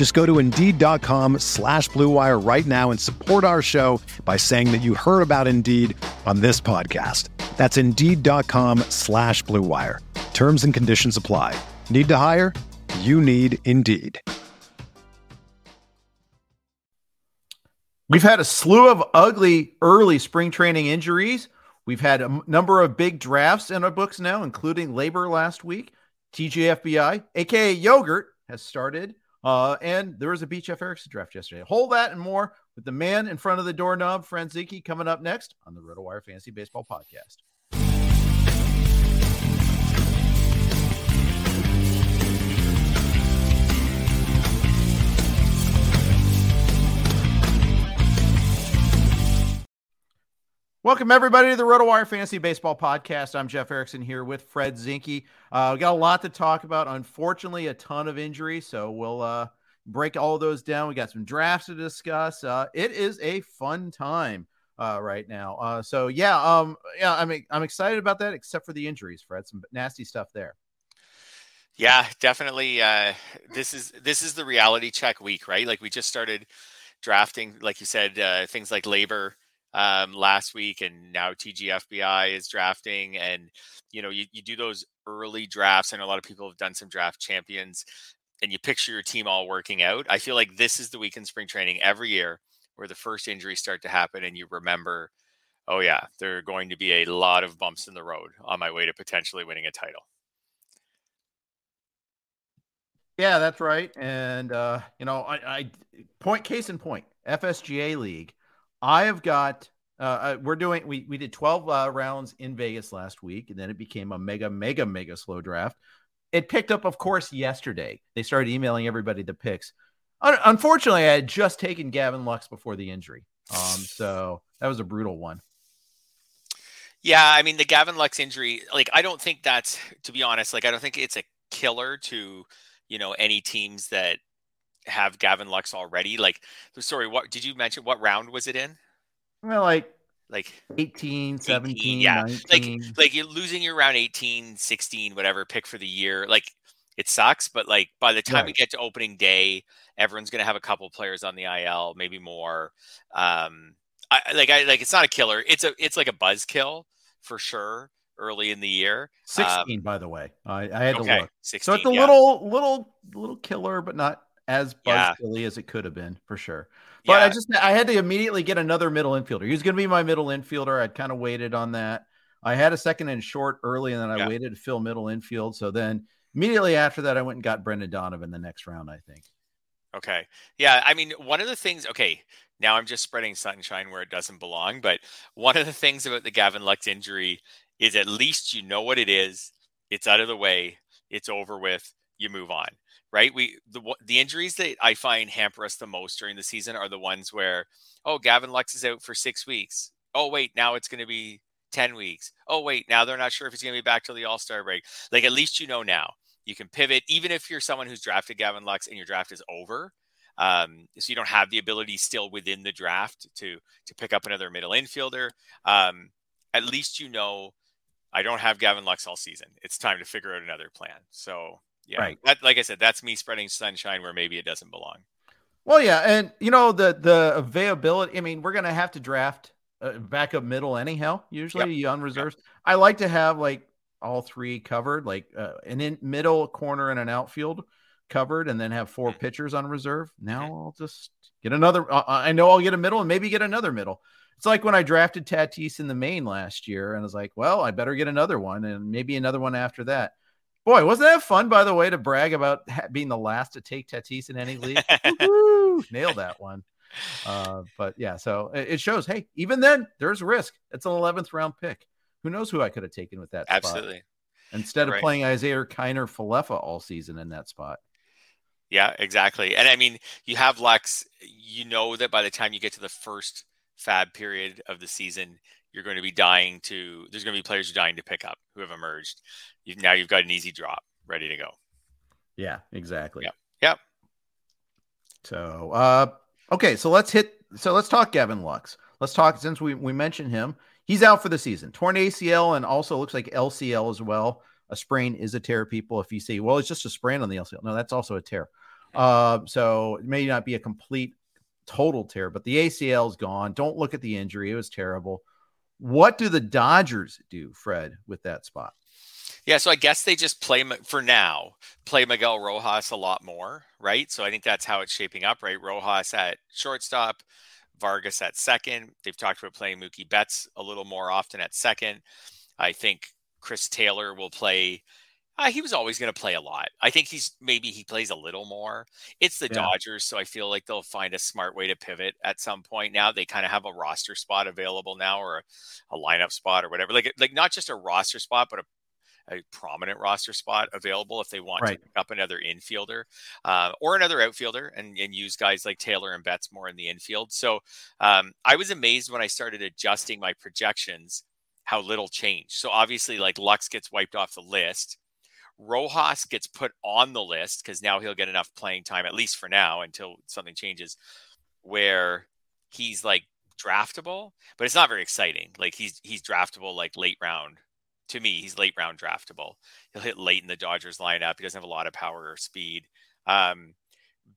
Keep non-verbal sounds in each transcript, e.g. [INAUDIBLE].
Just go to Indeed.com slash BlueWire right now and support our show by saying that you heard about Indeed on this podcast. That's Indeed.com slash BlueWire. Terms and conditions apply. Need to hire? You need Indeed. We've had a slew of ugly early spring training injuries. We've had a number of big drafts in our books now, including LABR last week. TGFBI, aka Yogurt, has started. Uh, and there was a Beach. Erickson draft yesterday. Hold that and more with the man in front of the doorknob, Fred Zinkie, coming up next on the RotoWire Fantasy Baseball Podcast. Welcome everybody to the RotoWire Fantasy Baseball Podcast. I'm Jeff Erickson here with Fred Zinkie. Uh, we got a lot to talk about. Unfortunately, a ton of injuries, so we'll uh, break all those down. We got some drafts to discuss. Uh, it is a fun time uh, right now. Uh, so yeah, um, yeah, I'm I'm excited about that, except for the injuries. Fred, some nasty stuff there. Yeah, definitely. Uh, this is this is the reality check week, right? Like we just started drafting, like you said, things like LABR um, last week, and now TGFBI is drafting. And you know, you, you do those early drafts. Know a lot of people have done some draft champions, and you picture your team all working out. I feel like this is the week in spring training every year where the first injuries start to happen, and you remember, oh yeah, there are going to be a lot of bumps in the road on my way to potentially winning a title. Yeah, that's right. And uh, you know, I, I point case in point, FSGA league. I have got. Uh, uh, we're doing. We we did twelve uh, rounds in Vegas last week, and then it became a mega, mega, mega slow draft. It picked up, of course, yesterday. They started emailing everybody the picks. Un- unfortunately, I had just taken Gavin Lux before the injury, um, so that was a brutal one. Yeah, I mean the Gavin Lux injury. Like, I don't think that's to be honest. Like, I don't think it's a killer to you know any teams that have Gavin Lux already. Like, the sorry, what did you mention? What round was it in? Well, like like 18, 17, 18, yeah. 19. Like like you're losing your round 18, 16, whatever pick for the year. Like it sucks, but like by the time Right. we get to opening day, everyone's gonna have a couple players on the IL, maybe more. Um I like I like it's not a killer. It's a it's like a buzz kill for sure early in the year. 16, by the way. I, I had to Um, look. 16. So it's a yeah. little, little, little killer, but not as Yeah. as it could have been for sure. But I just I had to immediately get another middle infielder. He was going to be my middle infielder. I'd kind of waited on that. I had a second and short early, and then I Yeah. waited to fill middle infield. So then immediately after that, I went and got Brendan Donovan the next round. I think. Okay. Yeah. I mean, one of the things, okay, now I'm just spreading sunshine where it doesn't belong. But one of the things about the Gavin Lux injury is at least you know what it is. It's out of the way. It's over with. You move on. Right. We, the, the injuries that I find hamper us the most during the season are the ones where, oh, Gavin Lux is out for six weeks. Oh, wait, now it's going to be 10 weeks. Oh, wait, now they're not sure if he's going to be back till the All Star break. Like, at least you know now. You can pivot, even if you're someone who's drafted Gavin Lux and your draft is over um, so you don't have the ability still within the draft to to pick up another middle infielder. Um, at least you know I don't have Gavin Lux all season. It's time to figure out another plan. So yeah, Right. that, like I said, that's me spreading sunshine where maybe it doesn't belong. Well, yeah, and you know the the availability. I mean, we're gonna have to draft uh, backup middle anyhow. Usually on reserves. I like to have like all three covered, like uh, an in middle corner and an outfield covered, and then have four pitchers on reserve. Now I'll just get another. Uh, I know I'll get a middle and maybe get another middle. It's like when I drafted Tatis in the main last year, and I was like, well, I better get another one, and maybe another one after that. Boy, wasn't that fun, by the way, to brag about being the last to take Tatis in any league? [LAUGHS] Nailed that one. Uh, but yeah, so it shows. Hey, even then, there's risk. It's an 11th round pick. Who knows who I could have taken with that? Absolutely. Spot. Instead of right. playing Isiah Kiner Falefa all season in that spot. Yeah, exactly. And I mean, you have Lex. You know that by the time you get to the first fab period of the season, you're going to be dying to. There's going to be players dying to pick up who have emerged. You, now you've got an easy drop ready to go. Yeah, exactly. Yeah. Yep. So, uh, okay, so let's hit. So let's talk Gavin Lux. Let's talk since we we mentioned him. He's out for the season, torn ACL, and also looks like LCL as well. A sprain is a tear. People, if you say, well, it's just a sprain on the LCL, no, that's also a tear. Uh, so it may not be a complete total tear, but the ACL is gone. Don't look at the injury; it was terrible. What do the Dodgers do, Fred, with that spot? Yeah, so I guess they just play for now, play Miguel Rojas a lot more, right? So I think that's how it's shaping up, right? Rojas at shortstop, Vargas at second. They've talked about playing Mookie Betts a little more often at second. I think Chris Taylor will play. Uh, he was always going to play a lot. I think he's maybe he plays a little more. It's the yeah. Dodgers, so I feel like they'll find a smart way to pivot at some point. Now they kind of have a roster spot available now, or a, a lineup spot, or whatever. Like like not just a roster spot, but a a prominent roster spot available if they want right. to pick up another infielder uh, or another outfielder and, and, use guys like Taylor and Betts more in the infield. So um, I was amazed when I started adjusting my projections how little changed. So obviously, like Lux gets wiped off the list. Rojas gets put on the list because now he'll get enough playing time, at least for now, until something changes, where he's like draftable, but it's not very exciting. Like he's he's draftable like late round to me, he's late round draftable. He'll hit late in the Dodgers lineup. He doesn't have a lot of power or speed. Um,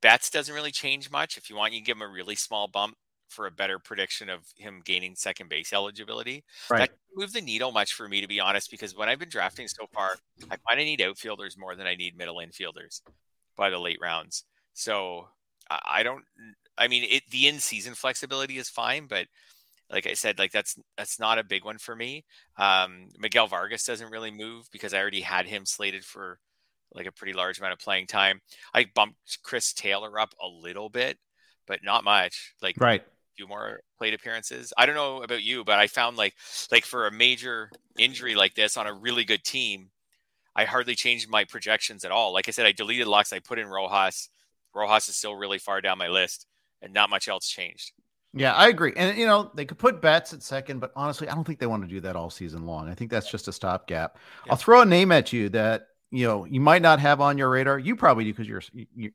Betts doesn't really change much. If you want, you can give him a really small bump for a better prediction of him gaining second base eligibility. Right. That move the needle much for me, to be honest, because when I've been drafting so far, I find I need outfielders more than I need middle infielders by the late rounds. So I don't. I mean, it, the in-season flexibility is fine, but like I said, like that's that's not a big one for me. Um, Miguel Vargas doesn't really move because I already had him slated for like a pretty large amount of playing time. I bumped Chris Taylor up a little bit, but not much. Like right, few more plate appearances. I don't know about you, but I found like like for a major injury like this on a really good team, I hardly changed my projections at all. Like I said, I deleted Lux, I put in Rojas. Rojas is still really far down my list, and not much else changed. Yeah, I agree. And you know, they could put Betts at second, but honestly, I don't think they want to do that all season long. I think that's just a stopgap. Yeah. I'll throw a name at you that you know you might not have on your radar. You probably do because you're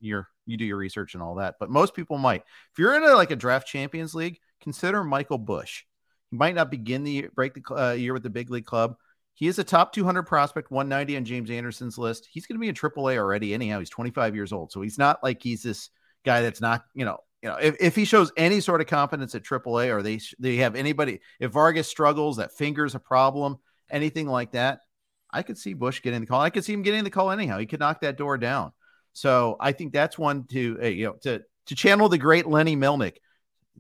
you're you do your research and all that, but most people might. If you're in a like a draft champions league, consider Michael Busch He might not begin the break the uh, year with the big league club. He is a top 200 prospect, 190 on James Anderson's list. He's going to be in AAA already. Anyhow, he's 25 years old, so he's not like he's this guy that's not you know you know, if, if he shows any sort of confidence at AAA, or they they have anybody, if Vargas struggles, that finger's a problem, anything like that, I could see Busch getting the call. I could see him getting the call anyhow. He could knock that door down. So I think that's one to you know to to channel the great Lenny Melnick.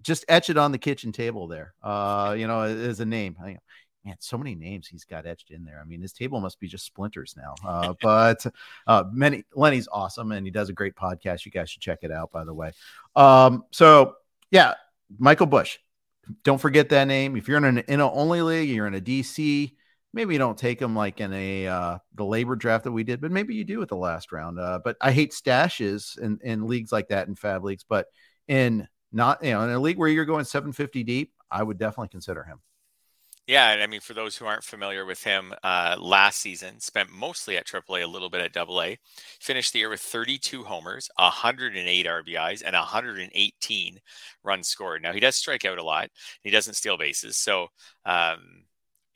Just etch it on the kitchen table there. Uh, you know, as a name. I, man, so many names he's got etched in there. I mean, his table must be just splinters now. Uh, [LAUGHS] but uh, many Lenny's awesome, and he does a great podcast. You guys should check it out, by the way. Um, so yeah, Michael Busch. Don't forget that name. If you're in an in a only league, you're in a DC. Maybe you don't take him like in a uh, the LABR draft that we did, but maybe you do at the last round. Uh, but I hate stashes in, in leagues like that in fab leagues. But in not you know in a league where you're going 750 deep, I would definitely consider him. Yeah, and I mean, for those who aren't familiar with him, uh, last season spent mostly at AAA, a little bit at AA. Finished the year with 32 homers, 108 RBIs, and 118 runs scored. Now he does strike out a lot. He doesn't steal bases, so um,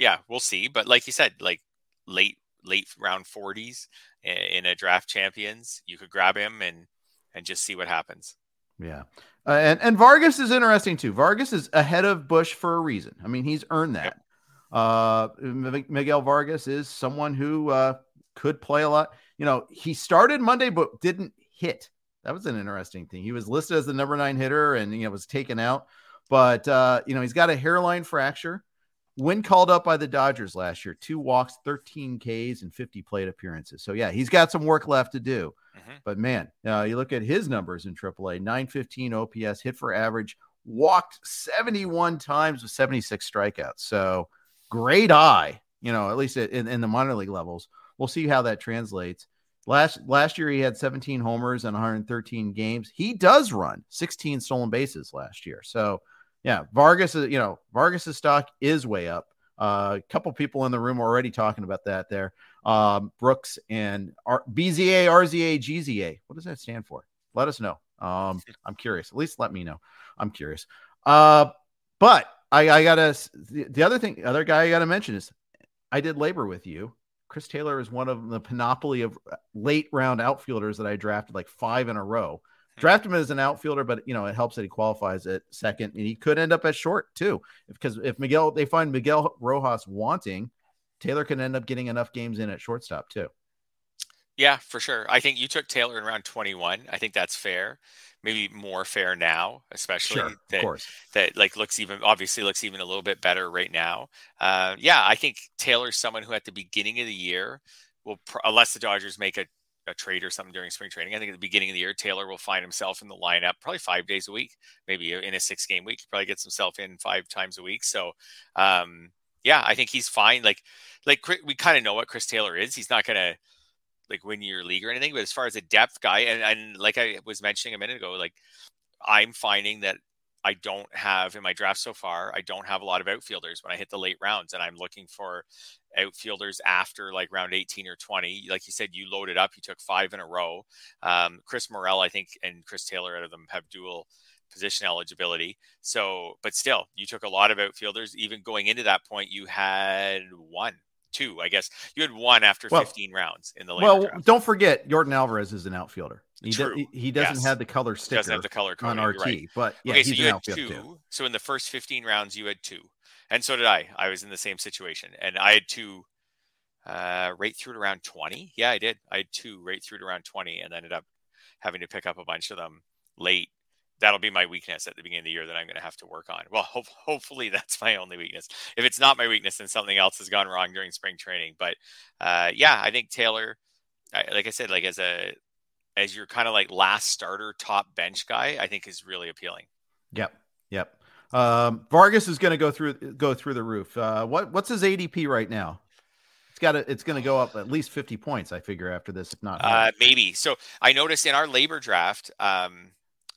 yeah, we'll see. But like you said, like late late round 40s in a draft champions, you could grab him and and just see what happens. Yeah. Uh, and and Vargas is interesting too. Vargas is ahead of Busch for a reason. I mean, he's earned that. Uh, Miguel Vargas is someone who uh, could play a lot. You know, he started Monday but didn't hit. That was an interesting thing. He was listed as the number nine hitter and you know was taken out. But uh, you know, he's got a hairline fracture. When called up by the Dodgers last year, two walks, 13 Ks, and 50 plate appearances. So yeah, he's got some work left to do. Mm-hmm. But man, uh, you look at his numbers in AAA: 915 OPS, hit for average, walked 71 times with 76 strikeouts. So great eye, you know, at least in, in the minor league levels. We'll see how that translates. Last last year he had 17 homers and 113 games. He does run 16 stolen bases last year. So yeah, Vargas is you know Vargas's stock is way up. Uh, a couple people in the room already talking about that there. Um, Brooks and R- BZA, RZA, GZA. What does that stand for? Let us know. Um, I'm curious. At least let me know. I'm curious. Uh, but I, I gotta the, the other thing, other guy I gotta mention is I did LABR with you. Chris Taylor is one of the panoply of late round outfielders that I drafted like five in a row. Draft him as an outfielder, but you know it helps that he qualifies at second, and he could end up at short too. Because if Miguel they find Miguel Rojas wanting, Taylor can end up getting enough games in at shortstop too. Yeah, for sure. I think you took Taylor in round 21. I think that's fair. Maybe more fair now, especially sure, that, of course. that like looks even obviously looks even a little bit better right now. Uh, yeah, I think Taylor's someone who at the beginning of the year will, unless the Dodgers make a, a trade or something during spring training, I think at the beginning of the year, Taylor will find himself in the lineup probably five days a week, maybe in a six game week. He probably gets himself in five times a week. So, um, yeah, I think he's fine. Like, like we kind of know what Chris Taylor is. He's not going to like win your league or anything. But as far as a depth guy, and, and like I was mentioning a minute ago, like I'm finding that I don't have in my draft so far, I don't have a lot of outfielders when I hit the late rounds, and I'm looking for outfielders after like round 18 or 20. Like you said, you loaded up, you took five in a row. Um, Chris Morel, I think, and Chris Taylor out of them have dual position eligibility. So, but still, you took a lot of outfielders. Even going into that point, you had one two, I guess. You had one after well, 15 rounds in the Well, draft. don't forget Yordan Alvarez is an outfielder. He, do, he, doesn't yes. have the color sticker. Doesn't have the color on RT, right. but yeah, okay, so you had two. Too. So in the first 15 rounds, you had two, and so did I. I was in the same situation, and I had two uh, right through to around 20. Yeah, I did. I had two right through to around 20, and ended up having to pick up a bunch of them late that'll be my weakness at the beginning of the year that I'm going to have to work on. Well, ho- [LAUGHS] hopefully that's my only weakness. If it's not my weakness, then something else has gone wrong during spring training. But uh, yeah, I think Taylor, I, like I said, like as a as your kind of like last starter top bench guy, I think is really appealing. Yep. Yep. Um, Vargas is going to go through go through the roof. Uh, what what's his ADP right now? It's got to, it's going to go up at least 50 points, I figure, after this, if not. Uh, maybe. So I noticed in our LABR draft, um,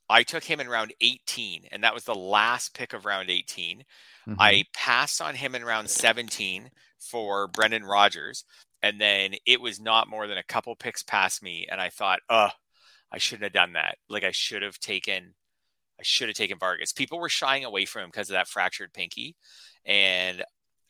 I took him in round 18, and that was the last pick of round 18. Mm-hmm. I passed on him in round 17 for Brendan Rodgers, and then it was not more than a couple picks past me, and I thought, oh, I shouldn't have done that. Like I should have taken, I should have taken Vargas. People were shying away from him because of that fractured pinky, and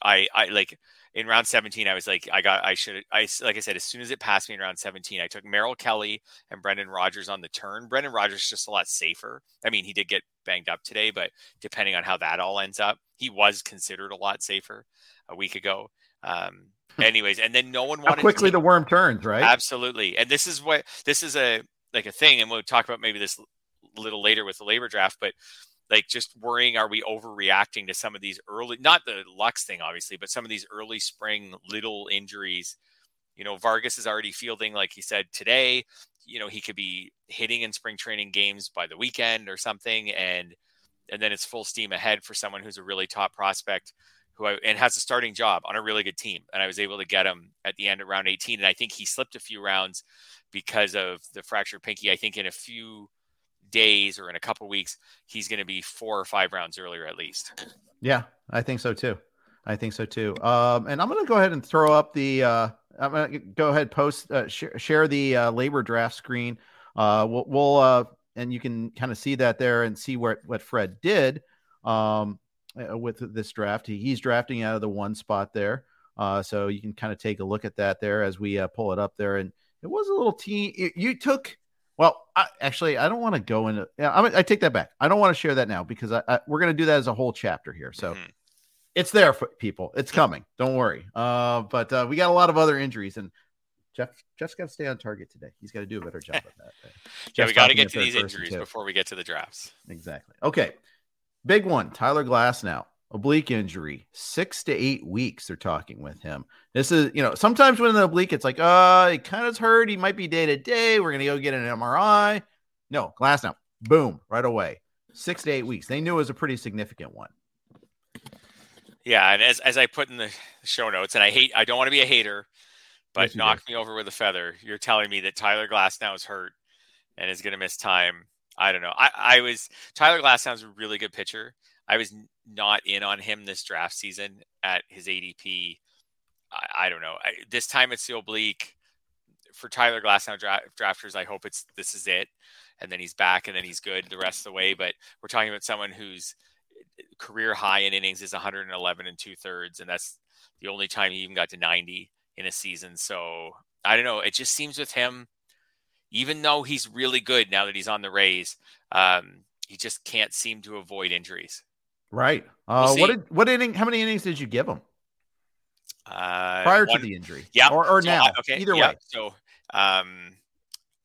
I, I like in round 17, I was like, I got, I should, I, like I said, as soon as it passed me in round 17, I took Merrill Kelly and Brendan Rodgers on the turn. Brendan Rodgers is just a lot safer. I mean, he did get banged up today, but depending on how that all ends up, he was considered a lot safer a week ago. Um, anyways, and then no one wanted how quickly the worm turns, right? Absolutely. And this is what, this is a, like a thing. And we'll talk about maybe this a little later with the LABR draft, but like just worrying are we overreacting to some of these early not the lux thing obviously but some of these early spring little injuries? You know vargas is already fielding like he said today you know he could be hitting in spring training games by the weekend or something and and then it's full steam ahead for someone who's a really top prospect who I, and has a starting job on a really good team and i was able to get him at the end of round 18 and i think he slipped a few rounds because of the fractured pinky. I think in a few days or in a couple weeks, he's going to be four or five rounds earlier at least. Yeah, I think so too. I think so too. Um, and I'm going to go ahead and throw up the. Uh, I'm going to go ahead post uh, sh- share the uh, LABR draft screen. Uh, we'll, we'll uh, and you can kind of see that there and see where what Fred did um, uh, with this draft. He, he's drafting out of the one spot there, uh, so you can kind of take a look at that there as we pull it up there. And it was a little team. You took well, I, actually, I don't want to go into. Yeah, I, I, take that back. I don't want to share that now because I, I we're going to do that as a whole chapter here. So mm-hmm. it's there for people. It's coming. Don't worry. Uh, but uh, we got a lot of other injuries, and Jeff Jeff's got to stay on target today. He's got to do a better job of that. [LAUGHS] yeah, we got to get to these injuries before we get to the drafts. Exactly. Okay. Big one, Tyler Glasnow, oblique injury, six to eight weeks. They're talking with him. This is, you know, sometimes when the oblique, it's like, uh, it kind of hurt. He might be day to day. We're gonna go get an MRI. No, Glasnow, boom, right away. Six to eight weeks. They knew it was a pretty significant one. Yeah, and as as I put in the show notes, and I hate, I don't want to be a hater, but Yes, knock do. me over with a feather. You're telling me that Tyler Glasnow is hurt and is going to miss time. I don't know. I, I was Tyler Glass is a really good pitcher. I was not in on him this draft season at his ADP. I, I don't know. I, this time it's the oblique for Tyler Glasnow dra- drafters. I hope it's this is it, and then he's back, and then he's good the rest of the way. But we're talking about someone whose career high in innings is 111 and two thirds, and that's the only time he even got to 90 in a season. So I don't know. It just seems with him, even though he's really good now that he's on the Rays, um, he just can't seem to avoid injuries. Right. Uh, We'll what did what inning? How many innings did you give him Uh, prior one- to the injury? Yeah. Or, or so now? I- okay. Either yeah, way. So um,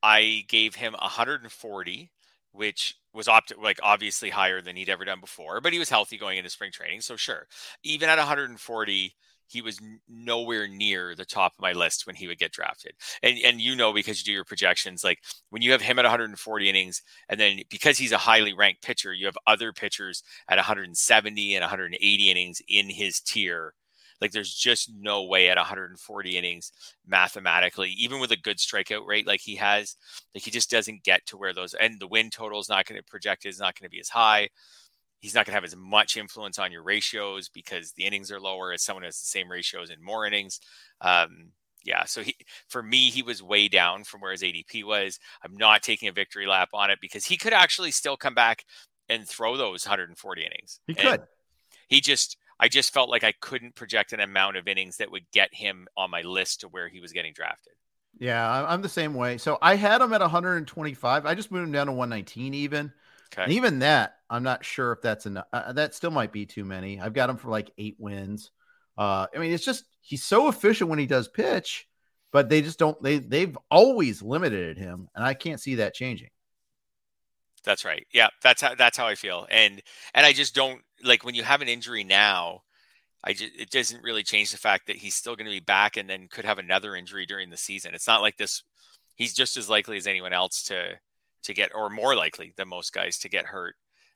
I gave him 140, which was opt- like obviously higher than he'd ever done before, but he was healthy going into spring training. So sure, even at 140, he was nowhere near the top of my list when he would get drafted. And and you know because you do your projections, like when you have him at 140 innings, and then because he's a highly ranked pitcher, you have other pitchers at 170 and 180 innings in his tier. Like there's just no way at 140 innings mathematically, even with a good strikeout rate like he has, like he just doesn't get to where those and the win total is not going to project is not going to be as high. He's not going to have as much influence on your ratios because the innings are lower as someone who has the same ratios in more innings. Um, yeah, so he for me he was way down from where his ADP was. I'm not taking a victory lap on it because he could actually still come back and throw those 140 innings. He And could. he just I just felt like I couldn't project an amount of innings that would get him on my list to where he was getting drafted. Yeah, I'm the same way. So I had him at 125. I just moved him down to 119 even. And even that, I'm not sure if that's enough. Uh, that still might be too many. I've got him for like eight wins. Uh, I mean, it's just he's so efficient when he does pitch, but they just don't. They they've always limited him, and I can't see that changing. That's right. Yeah, that's how that's how I feel. And and I just don't like when you have an injury now, I just it doesn't really change the fact that he's still going to be back and then could have another injury during the season. It's not like this he's just as likely as anyone else to to get or more likely than most guys to get hurt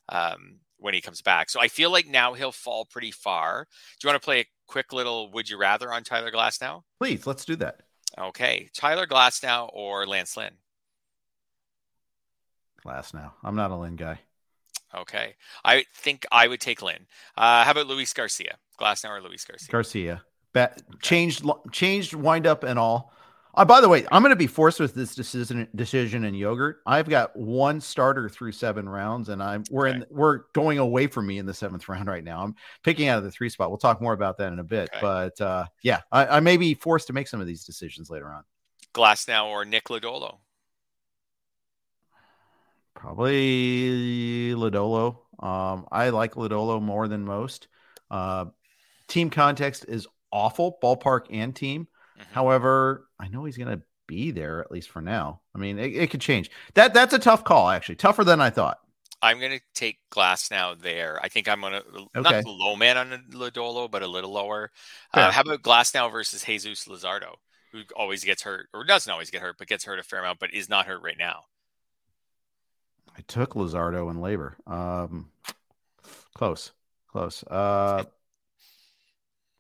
um when he comes back. So I feel like now he'll fall pretty far. Do you want to play a quick little would you rather on Tyler Glasnow? Please, let's do that. Okay. Tyler Glasnow or Lance Lynn? Glasnow. I'm not a Lynn guy. Okay. I think I would take Lynn. Uh, how about Luis Garcia? Glasnow or Luis Garcia? Garcia. Bet changed changed wind up and all. Uh, by the way, I'm going to be forced with this decision decision in yogurt. I've got one starter through seven rounds, and I'm we're in we're going away from me in the seventh round right now. I'm picking out of the three spot. We'll talk more about that in a bit. Okay. But uh, yeah, I, I may be forced to make some of these decisions later on. Glasnow or Nick Lodolo? Probably Lodolo. Um, I like Lodolo more than most. Uh, team context is awful, ballpark and team. Mhm. However, I know he's going to be there at least for now. I mean, it, it could change. That that's a tough call, actually, tougher than I thought. I'm going to take Glasnow there. I think I'm going to Okay. not the low man on Lodolo, but a little lower. Uh, how about Glasnow versus Jesus Luzardo, who always gets hurt or doesn't always get hurt, but gets hurt a fair amount, but is not hurt right now? I took Luzardo in LABR. Um, close, close. Uh,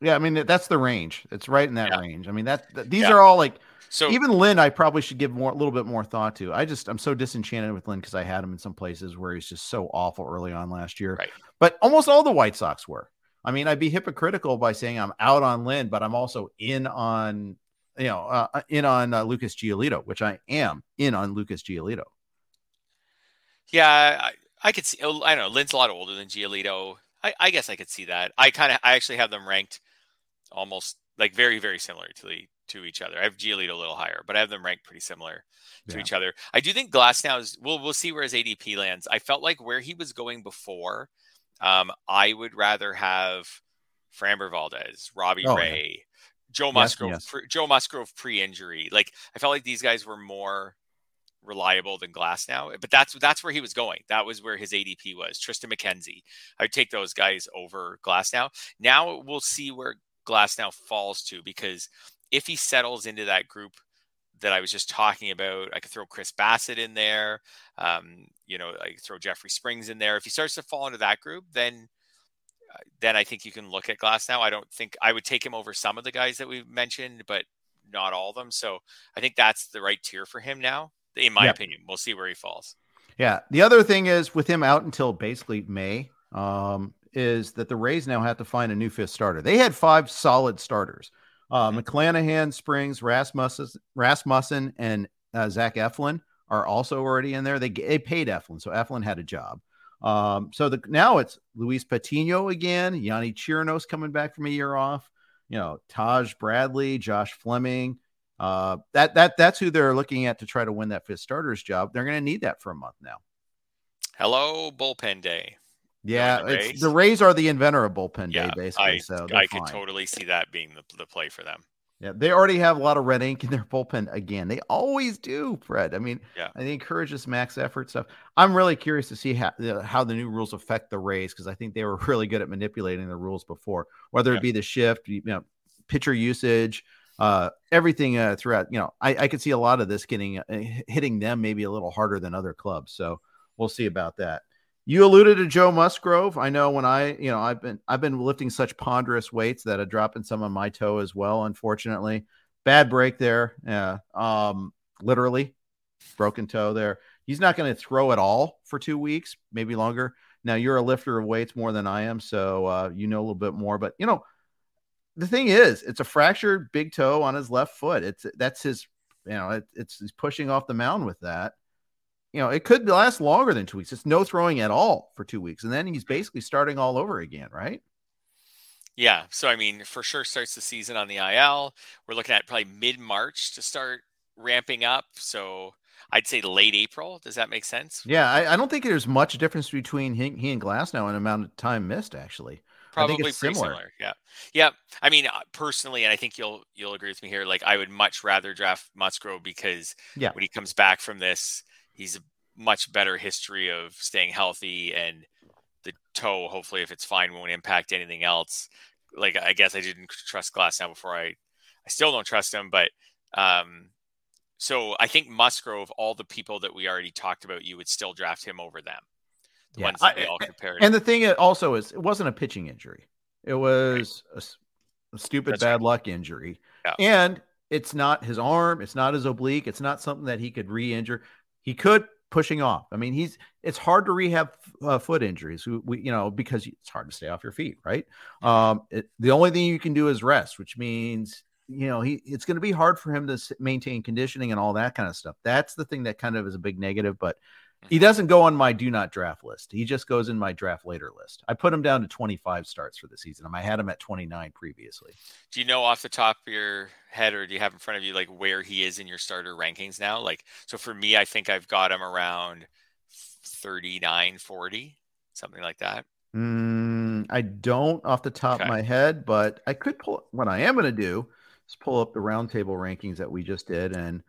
yeah, I mean that's the range. It's right in that Yeah. range. I mean that, that- these Yeah. are all like So even Lynn. I probably should give more a little bit more thought to. I just I'm so disenchanted with Lynn because I had him in some places where he's just so awful early on last year. Right. But almost all the White Sox were. I mean, I'd be hypocritical by saying I'm out on Lynn, but I'm also in on you know uh, in on uh, Lucas Giolito, which I am in on Lucas Giolito. Yeah, I, I could see. I don't know. Lynn's a lot older than Giolito. I, I guess I could see that. I kind of, I actually have them ranked almost like very, very similar to the, to each other. I have Giolito a little higher, but I have them ranked pretty similar to Yeah. each other. I do think Glasnow is. We'll we'll see where his ADP lands. I felt like where he was going before. Um, I would rather have Framber Valdez, Robbie Oh, yeah. Ray, Joe Musgrove, yes. pre, Joe Musgrove pre-injury. Like I felt like these guys were more reliable than Glasnow, But that's that's where he was going. That was where his ADP was. Triston McKenzie. I'd take those guys over Glasnow. Now we'll see where Glasnow falls to because if he settles into that group that I was just talking about, I could throw Chris Bassitt in there. Um, you know, I throw Jeffrey Springs in there. If he starts to fall into that group, then uh, then I think you can look at Glasnow. I don't think I would take him over some of the guys that we've mentioned, but not all of them. So I think that's the right tier for him now, in my opinion. We'll see where he falls. Yeah. The other thing is with him out until basically May, um, is that the Rays now have to find a new fifth starter. They had five solid starters. Uh, mm-hmm. McClanahan, Springs, Rasmussen, Rasmussen, and uh, Zach Eflin are also already in there. They, they paid Eflin, so Eflin had a job. Um, so the, now it's Luis Patino again. Yonny Chirinos coming back from a year off. You know, Taj Bradley, Josh Fleming. Uh, that that that's who they're looking at to try to win that fifth starter's job. They're going to need that for a month now. Hello, bullpen day. Yeah, the Rays. the Rays are the inventor of bullpen yeah, day, basically. I, so I could totally see that being the, the play for them. Yeah, they already have a lot of red ink in their bullpen again. They always do, Fred. I mean, yeah, they encourage this max effort stuff. I'm really curious to see how how the new rules affect the Rays because I think they were [LAUGHS] really good at manipulating the rules before, whether yeah. it be the shift, you know, pitcher usage, uh, everything uh, throughout. You know, I, I could see a lot of this getting uh, hitting them maybe a little harder than other clubs. So we'll see about that. You alluded to Joe Musgrove. I know when I, you know, I've been I've been lifting such ponderous weights that are in some on my toe as well. Unfortunately, bad break there. Yeah, um, literally broken toe there. He's not going to throw at all for two weeks, maybe longer. Now you're a lifter of weights more than I am, so uh, you know a little bit more. But you know, the thing is, it's a fractured big toe on his left foot. It's that's his, you know, it, it's he's pushing off the mound with that you know, it could last longer than two weeks. It's no throwing at all for two weeks. And then he's basically starting all over again, right? Yeah. So, I mean, for sure starts the season on the IL. We're looking at probably mid March to start ramping up. So, I'd say late April. Does that make sense? Yeah. I, I don't think there's much difference between he, he and Glasnow in amount of time missed, actually. Probably pretty similar. similar. Yeah. Yeah. I mean, uh, personally, and I think you'll you'll agree with me here. Like, I would much rather draft Musgrove because yeah. when he comes back from this, he's a much better history of staying healthy and the toe hopefully if it's fine won't impact anything else like i guess i didn't trust Glasnow before i i still don't trust him but um so i think musgrove all the people that we already talked about you would still draft him over them the yeah. ones that we all compared and the thing also is it wasn't a pitching injury it was right. a, a, stupid That's bad right. luck injury yeah. and it's not his arm it's not his oblique it's not something that he could re-injure he could pushing off. I mean, he's it's hard to rehab uh, foot injuries. We, we, you know, because it's hard to stay off your feet, right? Um, it, the only thing you can do is rest, which means you know he it's going to be hard for him to maintain conditioning and all that kind of stuff. That's the thing that kind of is a big negative, but he doesn't go on my do not draft list. He just goes in my draft later list. I put him down to 25 starts for the season. I had him at 29 previously. Do you know off the top of your head or do you have in front of you like where he is in your starter rankings now? Like so for me I think I've got him around 39 40, something like that. Mm, I don't off the top okay. of my head, but I could pull what I am going to do is pull up the roundtable rankings that we just did and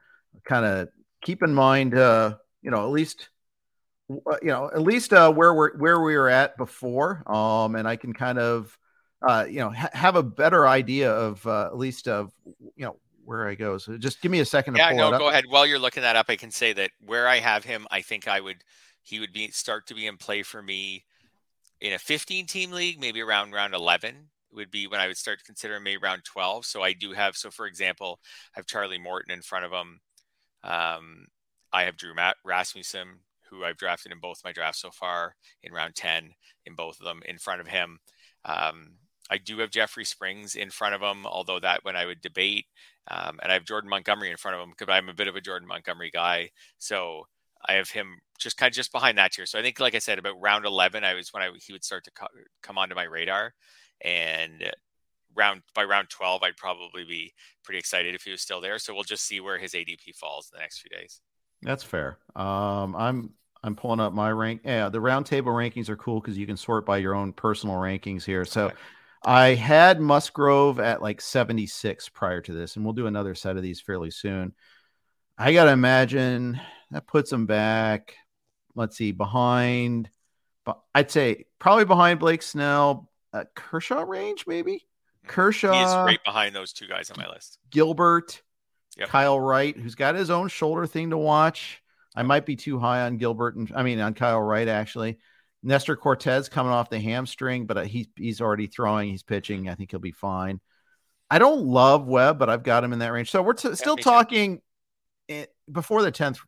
kind of keep in mind uh you know at least you know, at least uh, where we're where we were at before, um, and I can kind of, uh, you know, ha- have a better idea of uh, at least of you know where I go. So just give me a second. Yeah, no, go ahead. While you're looking that up, I can say that where I have him, I think I would he would be start to be in play for me in a 15 team league, maybe around round 11 would be when I would start to consider maybe round 12. So I do have so for example, I have Charlie Morton in front of him. Um, I have Drew Matt Rasmussen who I've drafted in both my drafts so far in round 10 in both of them in front of him. Um, I do have Jeffrey Springs in front of him, although that when I would debate, um, and I have Jordan Montgomery in front of him because I'm a bit of a Jordan Montgomery guy. So I have him just kind of just behind that tier. So I think, like I said, about round 11, I was when I he would start to co- come onto my radar, and round by round 12, I'd probably be pretty excited if he was still there. So we'll just see where his ADP falls in the next few days. That's fair. Um, I'm I'm pulling up my rank. Yeah, the roundtable rankings are cool because you can sort by your own personal rankings here. So okay. I had Musgrove at like 76 prior to this, and we'll do another set of these fairly soon. I got to imagine that puts him back. Let's see, behind. But I'd say probably behind Blake Snell, uh, Kershaw range, maybe. Kershaw. He is right behind those two guys on my list. Gilbert, yep. Kyle Wright, who's got his own shoulder thing to watch. I might be too high on Gilbert and I mean on Kyle Wright actually. Nestor Cortes coming off the hamstring, but uh, he, he's already throwing. He's pitching. I think he'll be fine. I don't love Webb, but I've got him in that range. So we're t- still talking it, before the 10th.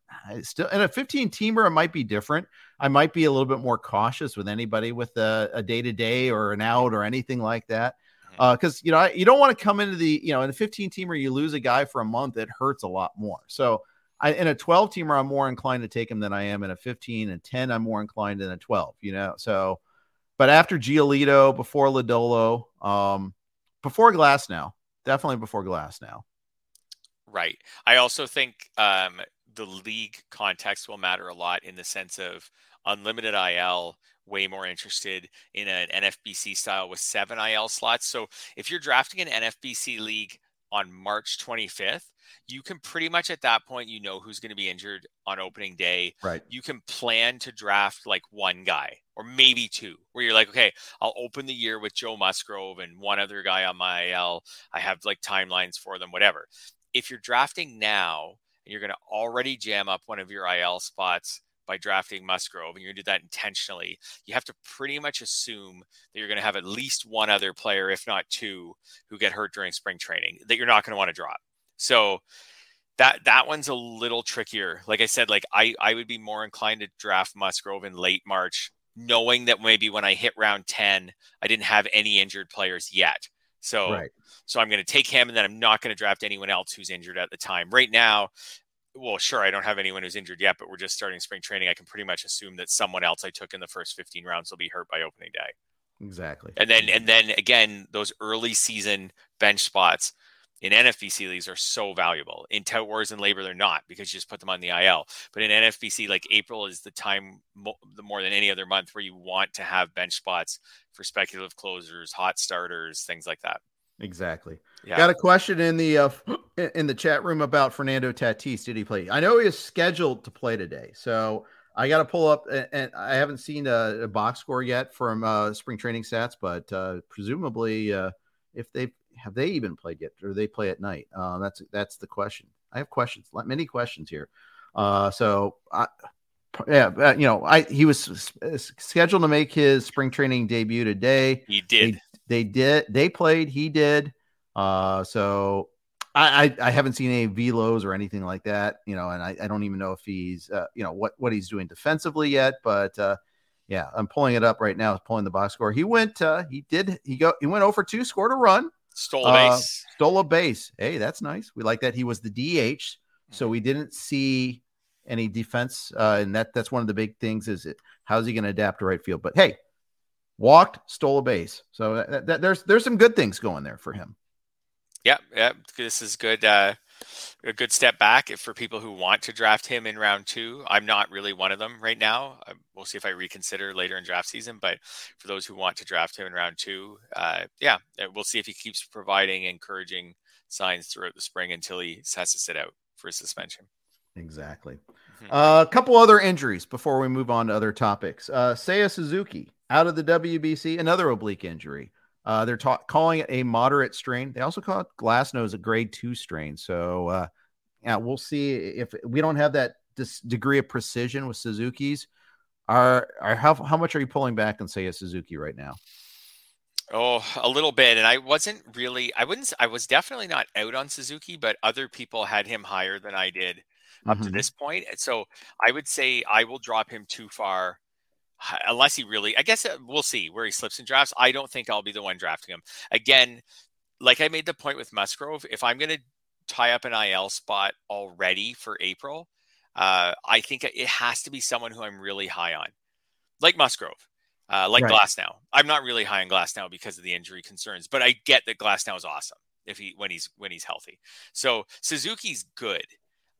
Still, in a 15 teamer, it might be different. I might be a little bit more cautious with anybody with a day to day or an out or anything like that. Because, uh, you know, I, you don't want to come into the, you know, in a 15 teamer, you lose a guy for a month, it hurts a lot more. So, I, in a 12 teamer, I'm more inclined to take him than I am in a 15 and 10. I'm more inclined in a 12, you know? So, but after Giolito, before Lodolo, um, before Glasnow, definitely before Glasnow. Right. I also think um, the league context will matter a lot in the sense of unlimited IL, way more interested in an NFBC style with seven IL slots. So if you're drafting an NFBC league on March 25th, you can pretty much at that point you know who's going to be injured on opening day. Right. You can plan to draft like one guy or maybe two, where you're like, okay, I'll open the year with Joe Musgrove and one other guy on my IL. I have like timelines for them, whatever. If you're drafting now and you're going to already jam up one of your IL spots by drafting Musgrove, and you're going to do that intentionally, you have to pretty much assume that you're going to have at least one other player, if not two, who get hurt during spring training that you're not going to want to drop. So that that one's a little trickier. Like I said, like I I would be more inclined to draft Musgrove in late March, knowing that maybe when I hit round 10, I didn't have any injured players yet. So right. so I'm going to take him and then I'm not going to draft anyone else who's injured at the time. Right now, well, sure, I don't have anyone who's injured yet, but we're just starting spring training. I can pretty much assume that someone else I took in the first 15 rounds will be hurt by opening day. Exactly. And then and then again, those early season bench spots in NFBC leagues are so valuable. In Tout Wars and LABR, they're not because you just put them on the IL. But in NFBC, like April is the time mo- more than any other month where you want to have bench spots for speculative closers, hot starters, things like that. Exactly. Yeah. Got a question in the uh, in the chat room about Fernando Tatis. Did he play? I know he is scheduled to play today, so I got to pull up. And I haven't seen a, a box score yet from uh, spring training stats, but uh, presumably, uh, if they have they even played yet, or they play at night? Uh, that's that's the question. I have questions, many questions here. Uh, so I, yeah, you know, I he was scheduled to make his spring training debut today. He did. They, they did. They played. He did. Uh, so I, I, I haven't seen any velos or anything like that. You know, and I, I don't even know if he's uh, you know what what he's doing defensively yet. But uh, yeah, I'm pulling it up right now. Pulling the box score. He went. Uh, he did. He go. He went over two. Scored a run. Stole a uh, base. stole a base. Hey, that's nice. We like that. He was the DH, so mm-hmm. we didn't see any defense, uh, and that that's one of the big things. Is it how's he going to adapt to right field? But hey, walked, stole a base. So that, that, there's there's some good things going there for him. Yeah, yeah, this is good. Uh, a good step back for people who want to draft him in round two. I'm not really one of them right now. We'll see if I reconsider later in draft season. But for those who want to draft him in round two, uh, yeah, uh, we'll see if he keeps providing encouraging signs throughout the spring until he has to sit out for suspension. Exactly. Mm-hmm. Uh, a couple other injuries before we move on to other topics. Uh, Seiya Suzuki out of the WBC, another oblique injury. Uh, they're ta- calling it a moderate strain. They also call it Glasnow's a grade two strain. So, uh, yeah, we'll see if we don't have that dis- degree of precision with Suzuki's. Are, are how, how much are you pulling back and say a Suzuki right now? Oh, a little bit. And I wasn't really, I wouldn't, I was definitely not out on Suzuki, but other people had him higher than I did up mm-hmm. to this point. And so I would say I will drop him too far unless he really, I guess uh, we'll see where he slips in drafts. I don't think I'll be the one drafting him. Again, like I made the point with Musgrove, if I'm going to tie up an IL spot already for April, uh, I think it has to be someone who I'm really high on, like Musgrove, uh, like right. Glasnow. I'm not really high on Glasnow because of the injury concerns, but I get that Glasnow is awesome if he when he's when he's healthy. So Suzuki's good.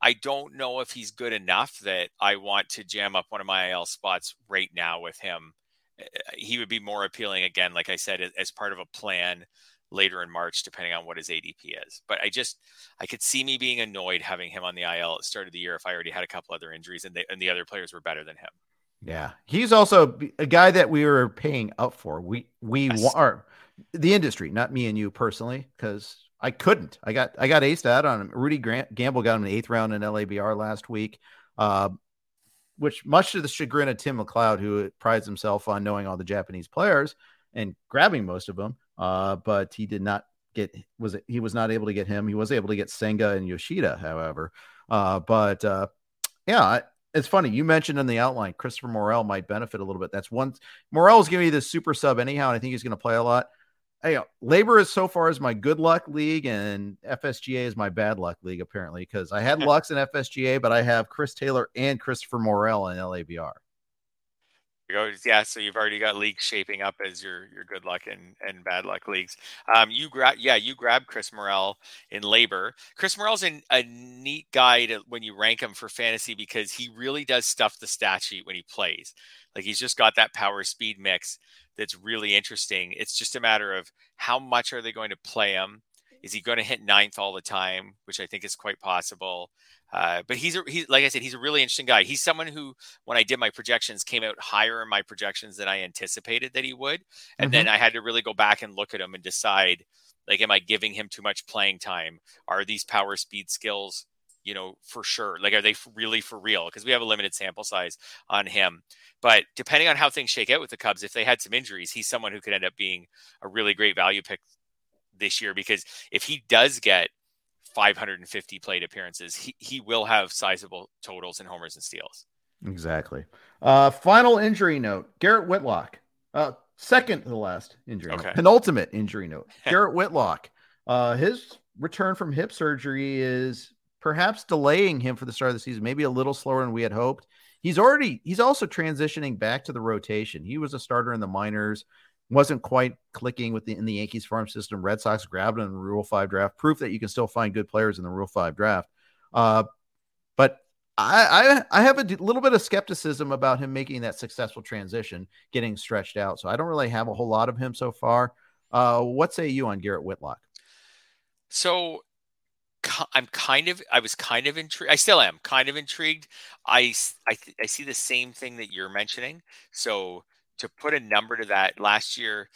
I don't know if he's good enough that I want to jam up one of my IL spots right now with him. Eh, he would be more appealing again, like I said, as part of a plan later in March, depending on what his ADP is. But I just I could see me being annoyed having him on the IL at the start of the year if I already had a couple other injuries and, they, and the other players were better than him. Yeah, he's also a guy that we were paying up for. We we yes. are the industry, not me and you personally, because I couldn't. I got I got aced out on him. Rudy Grant, Gamble got him in the eighth round in LABR last week, uh, which much to the chagrin of Tim McLeod, who prides himself on knowing all the Japanese players and grabbing most of them, uh, but he did not get was he was not able to get him. He was able to get Senga and Yoshida, however. Uh, but uh, yeah, it's funny you mentioned in the outline Christopher Morel might benefit a little bit. That's one. Morel's giving me the super sub anyhow, and I think he's going to play a lot. Hey, uh, LABR is so far as my good luck league, and FSGA is my bad luck league apparently because I had [LAUGHS] Lux in FSGA, but I have Chris Taylor and Christopher Morel in LABR. Yeah, so you've already got leagues shaping up as your your good luck and, and bad luck leagues. Um, you grab yeah, you grab Chris Morel in LABR. Chris Morel's in a neat guy to, when you rank him for fantasy because he really does stuff the stat sheet when he plays. Like he's just got that power speed mix that's really interesting. It's just a matter of how much are they going to play him. Is he going to hit ninth all the time, which I think is quite possible. Uh, but he's a, he's like I said, he's a really interesting guy. He's someone who, when I did my projections, came out higher in my projections than I anticipated that he would, and mm-hmm. then I had to really go back and look at him and decide, like, am I giving him too much playing time? Are these power speed skills, you know, for sure? Like, are they really for real? Because we have a limited sample size on him. But depending on how things shake out with the Cubs, if they had some injuries, he's someone who could end up being a really great value pick this year because if he does get 550 plate appearances, he, he will have sizable totals in homers and steals. Exactly. Uh, final injury note Garrett Whitlock. Uh, second to the last injury. Okay. Note. Penultimate injury note. [LAUGHS] Garrett Whitlock. Uh, his return from hip surgery is perhaps delaying him for the start of the season, maybe a little slower than we had hoped. He's already, he's also transitioning back to the rotation. He was a starter in the minors wasn't quite clicking with the in the Yankees farm system. Red Sox grabbed him in the Rule Five draft. Proof that you can still find good players in the Rule Five draft. Uh, but I, I, I have a d- little bit of skepticism about him making that successful transition, getting stretched out. So I don't really have a whole lot of him so far. Uh, what say you on Garrett Whitlock? So I'm kind of I was kind of intrigued. I still am kind of intrigued. I I, th- I see the same thing that you're mentioning. So to put a number to that, last year,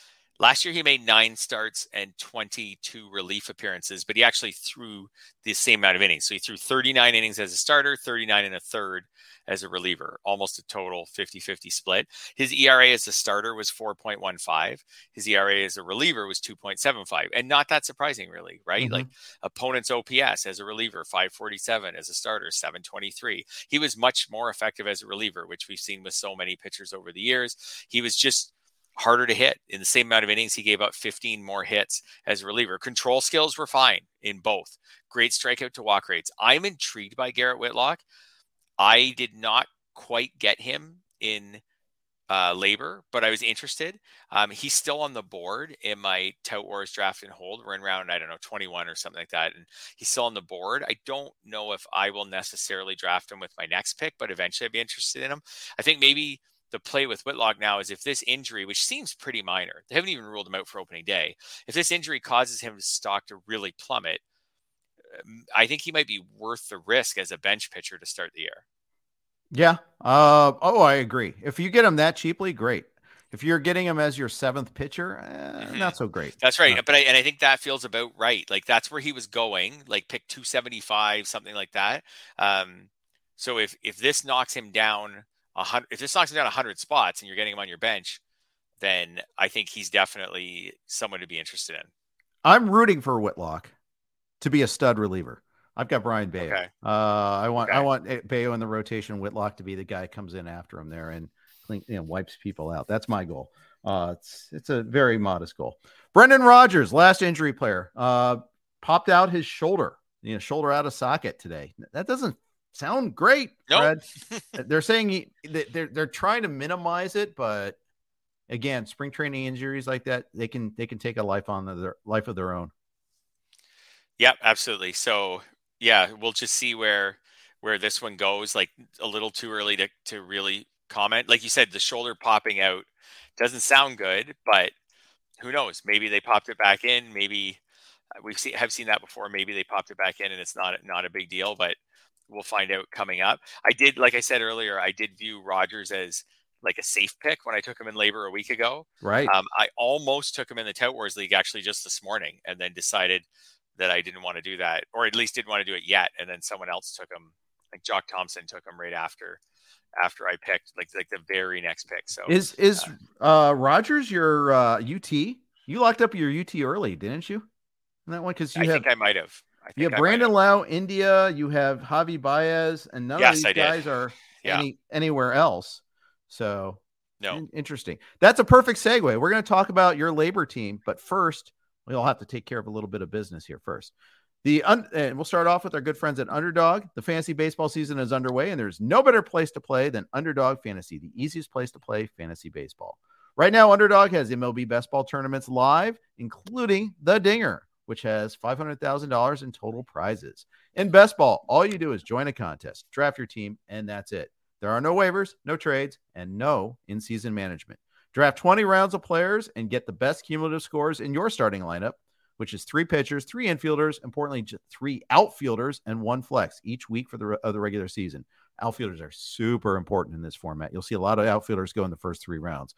last year he made nine starts and 22 relief appearances, but he actually threw the same amount of innings. So he threw 39 innings as a starter, 39 and a third as a reliever, almost a total 50 50 split. His ERA as a starter was 4.15. His ERA as a reliever was 2.75. And not that surprising, really, right? Mm-hmm. Like opponent's OPS as a reliever, 547, as a starter, 723. He was much more effective as a reliever, which we've seen with so many pitchers over the years. He was just harder to hit. In the same amount of innings, he gave up 15 more hits as a reliever. Control skills were fine in both. Great strikeout to walk rates. I'm intrigued by Garrett Whitlock. I did not quite get him in uh, LABR, but I was interested. Um, he's still on the board in my Tout Wars draft and hold. We're in round, I don't know, 21 or something like that. And he's still on the board. I don't know if I will necessarily draft him with my next pick, but eventually I'd be interested in him. I think maybe the play with Whitlock now is if this injury, which seems pretty minor, they haven't even ruled him out for opening day. If this injury causes his stock to really plummet, um, I think he might be worth the risk as a bench pitcher to start the year. Yeah. Uh, oh, I agree. If you get him that cheaply, great. If you're getting him as your seventh pitcher, eh, mm-hmm. not so great. That's right. Uh, but I, and I think that feels about right. Like that's where he was going, like pick 275, something like that. Um, so if if this knocks him down a hundred, if this knocks him down hundred spots and you're getting him on your bench, then I think he's definitely someone to be interested in. I'm rooting for Whitlock to be a stud reliever. I've got Brayan Bello. Okay. Uh, I want okay. I want Bello in the rotation. Whitlock to be the guy comes in after him there and clean, you know, wipes people out. That's my goal. Uh, it's it's a very modest goal. Brendan Rodgers, last injury player, uh, popped out his shoulder. You know, shoulder out of socket today. That doesn't sound great, nope. [LAUGHS] They're saying he, they're they're trying to minimize it, but again, spring training injuries like that, they can they can take a life on their life of their own. Yep, absolutely. So yeah, we'll just see where where this one goes. Like a little too early to to really comment. Like you said, the shoulder popping out doesn't sound good, but who knows? Maybe they popped it back in. Maybe uh, we've seen have seen that before. Maybe they popped it back in and it's not not a big deal, but we'll find out coming up. I did, like I said earlier, I did view Rodgers as like a safe pick when I took him in LABR a week ago. Right. Um, I almost took him in the Tout Wars League actually just this morning, and then decided that I didn't want to do that, or at least didn't want to do it yet. And then someone else took him, like Jock Thompson took him right after after I picked, like like the very next pick. So is is uh, uh Rodgers your uh UT? You locked up your UT early, didn't you? In that one because you I have think I might have. You have Brandon Lowe, India. You have Javi Baez, and none yes, of these guys are [LAUGHS] yeah. any, anywhere else. So no, interesting. That's a perfect segue. We're going to talk about your LABR team, but first we all have to take care of a little bit of business here first. The un- and we'll start off with our good friends at Underdog. The fantasy baseball season is underway, and there's no better place to play than Underdog Fantasy, the easiest place to play fantasy baseball. Right now, Underdog has MLB best ball tournaments live, including the Dinger, which has $500,000 in total prizes. In best ball, all you do is join a contest, draft your team, and that's it. There are no waivers, no trades, and no in season management. Draft 20 rounds of players and get the best cumulative scores in your starting lineup, which is three pitchers, three infielders, importantly, three outfielders, and one flex each week for the, of the regular season. Outfielders are super important in this format. You'll see a lot of outfielders go in the first three rounds.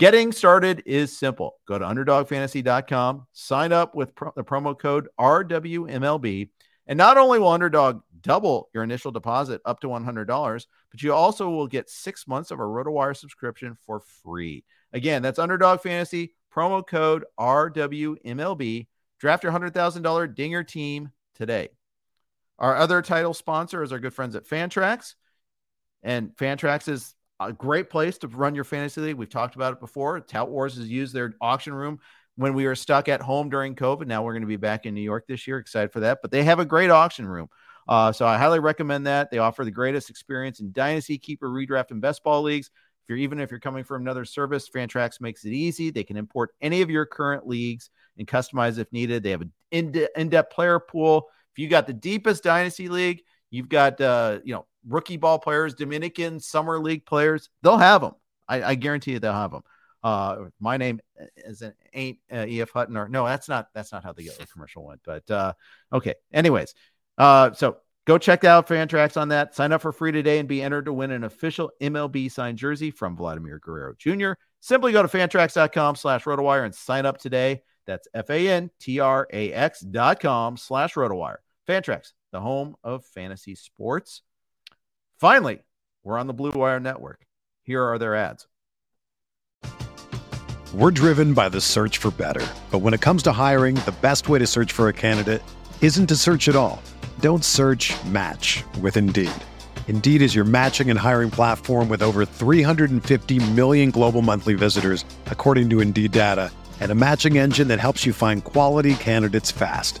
Getting started is simple. Go to underdogfantasy.com, sign up with pro- the promo code RWMLB, and not only will Underdog double your initial deposit up to $100, but you also will get six months of a RotoWire subscription for free. Again, that's Underdog Fantasy, promo code RWMLB. Draft your $100,000 Dinger team today. Our other title sponsor is our good friends at Fantrax. And Fantrax is a great place to run your fantasy league. We've talked about it before. Tout Wars has used their auction room when we were stuck at home during COVID. Now we're going to be back in New York this year. Excited for that. But they have a great auction room. Uh, so I highly recommend that. They offer the greatest experience in dynasty, keeper, redraft, and best ball leagues. If you're even if you're coming from another service, Fantrax makes it easy. They can import any of your current leagues and customize if needed. They have an in-depth player pool. If you got the deepest dynasty league, you've got uh, you know rookie ball players, Dominican summer league players. They'll have them. I, I guarantee you they'll have them. Uh, my name is an ain't uh, EF Hutton or no, that's not that's not how the commercial went. But uh, okay. Anyways, uh, so go check out Fantrax on that. Sign up for free today and be entered to win an official MLB signed jersey from Vladimir Guerrero Jr. Simply go to fantrax.com slash rotowire and sign up today. That's F-A-N-T-R-A-X dot com slash rotowire. Fantrax, the home of fantasy sports. Finally, we're on the Blue Wire Network. Here are their ads. We're driven by the search for better. But when it comes to hiring, the best way to search for a candidate isn't to search at all. Don't search match with Indeed. Indeed is your matching and hiring platform with over 350 million global monthly visitors, according to Indeed data, and a matching engine that helps you find quality candidates fast.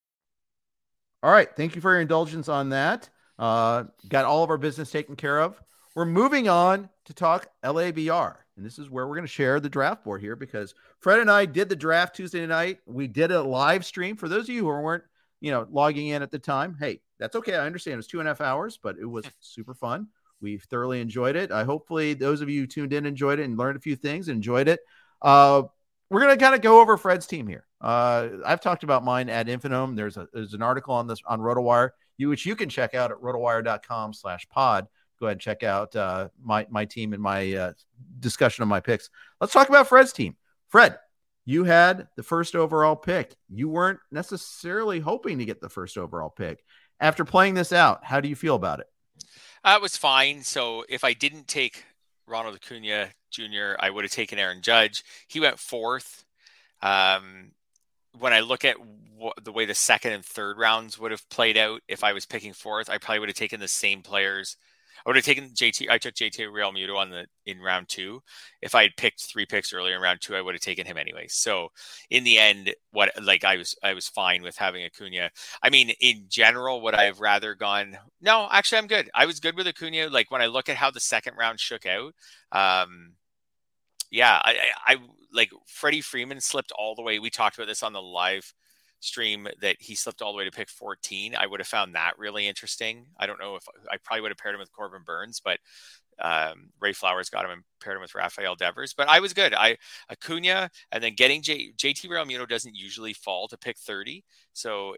All right. Thank you for your indulgence on that. Uh, got all of our business taken care of. We're moving on to talk LABR. And this is where we're going to share the draft board here because Fred and I did the draft Tuesday night. We did a live stream. For those of you who weren't, you know, logging in at the time, hey, that's okay. I understand it was two and a half hours, but it was [LAUGHS] super fun. We thoroughly enjoyed it. I hopefully those of you tuned in enjoyed it and learned a few things, enjoyed it. Uh, we're to kind of go over Fred's team here. Uh, I've talked about mine ad infinitum. There's a there's an article on this on RotoWire, you which you can check out at rotowire.com slash pod. Go ahead and check out uh, my my team and my uh, discussion of my picks. Let's talk about Fred's team. Fred, you had the first overall pick. You weren't necessarily hoping to get the first overall pick. After playing this out, how do you feel about it? Uh, it was fine. So if I didn't take Ronald Acuna Jr., I would have taken Aaron Judge. He went fourth. Um, when I look at the way the second and third rounds would have played out, if I was picking fourth, I probably would have taken the same players. I would have taken JT. I took JT Realmuto on the in round two. If I had picked three picks earlier in round two, I would have taken him anyway. So in the end, what like I was I was fine with having Acuna. I mean, in general, would I have rather gone? No, actually, I'm good. I was good with Acuna. Like when I look at how the second round shook out, um, yeah, I, I, I like Freddie Freeman slipped all the way. We talked about this on the live stream that he slipped all the way to pick 14. I would have found that really interesting. I don't know if I probably would have paired him with Corbin Burnes, but um, Ray Flowers got him and paired him with Rafael Devers. But I was good. I Acuna and then getting J, JT Realmuto doesn't usually fall to pick 30. So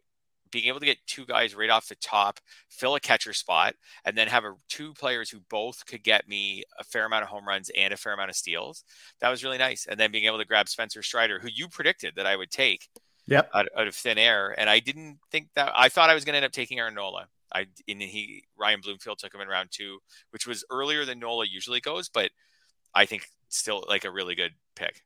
being able to get two guys right off the top, fill a catcher spot, and then have a, two players who both could get me a fair amount of home runs and a fair amount of steals. That was really nice. And then being able to grab Spencer Strider, who you predicted that I would take yep. out, out of thin air. And I didn't think that I thought I was going to end up taking Aaron Nola. I and he Ryan Bloomfield took him in round two, which was earlier than Nola usually goes, but I think still like a really good pick.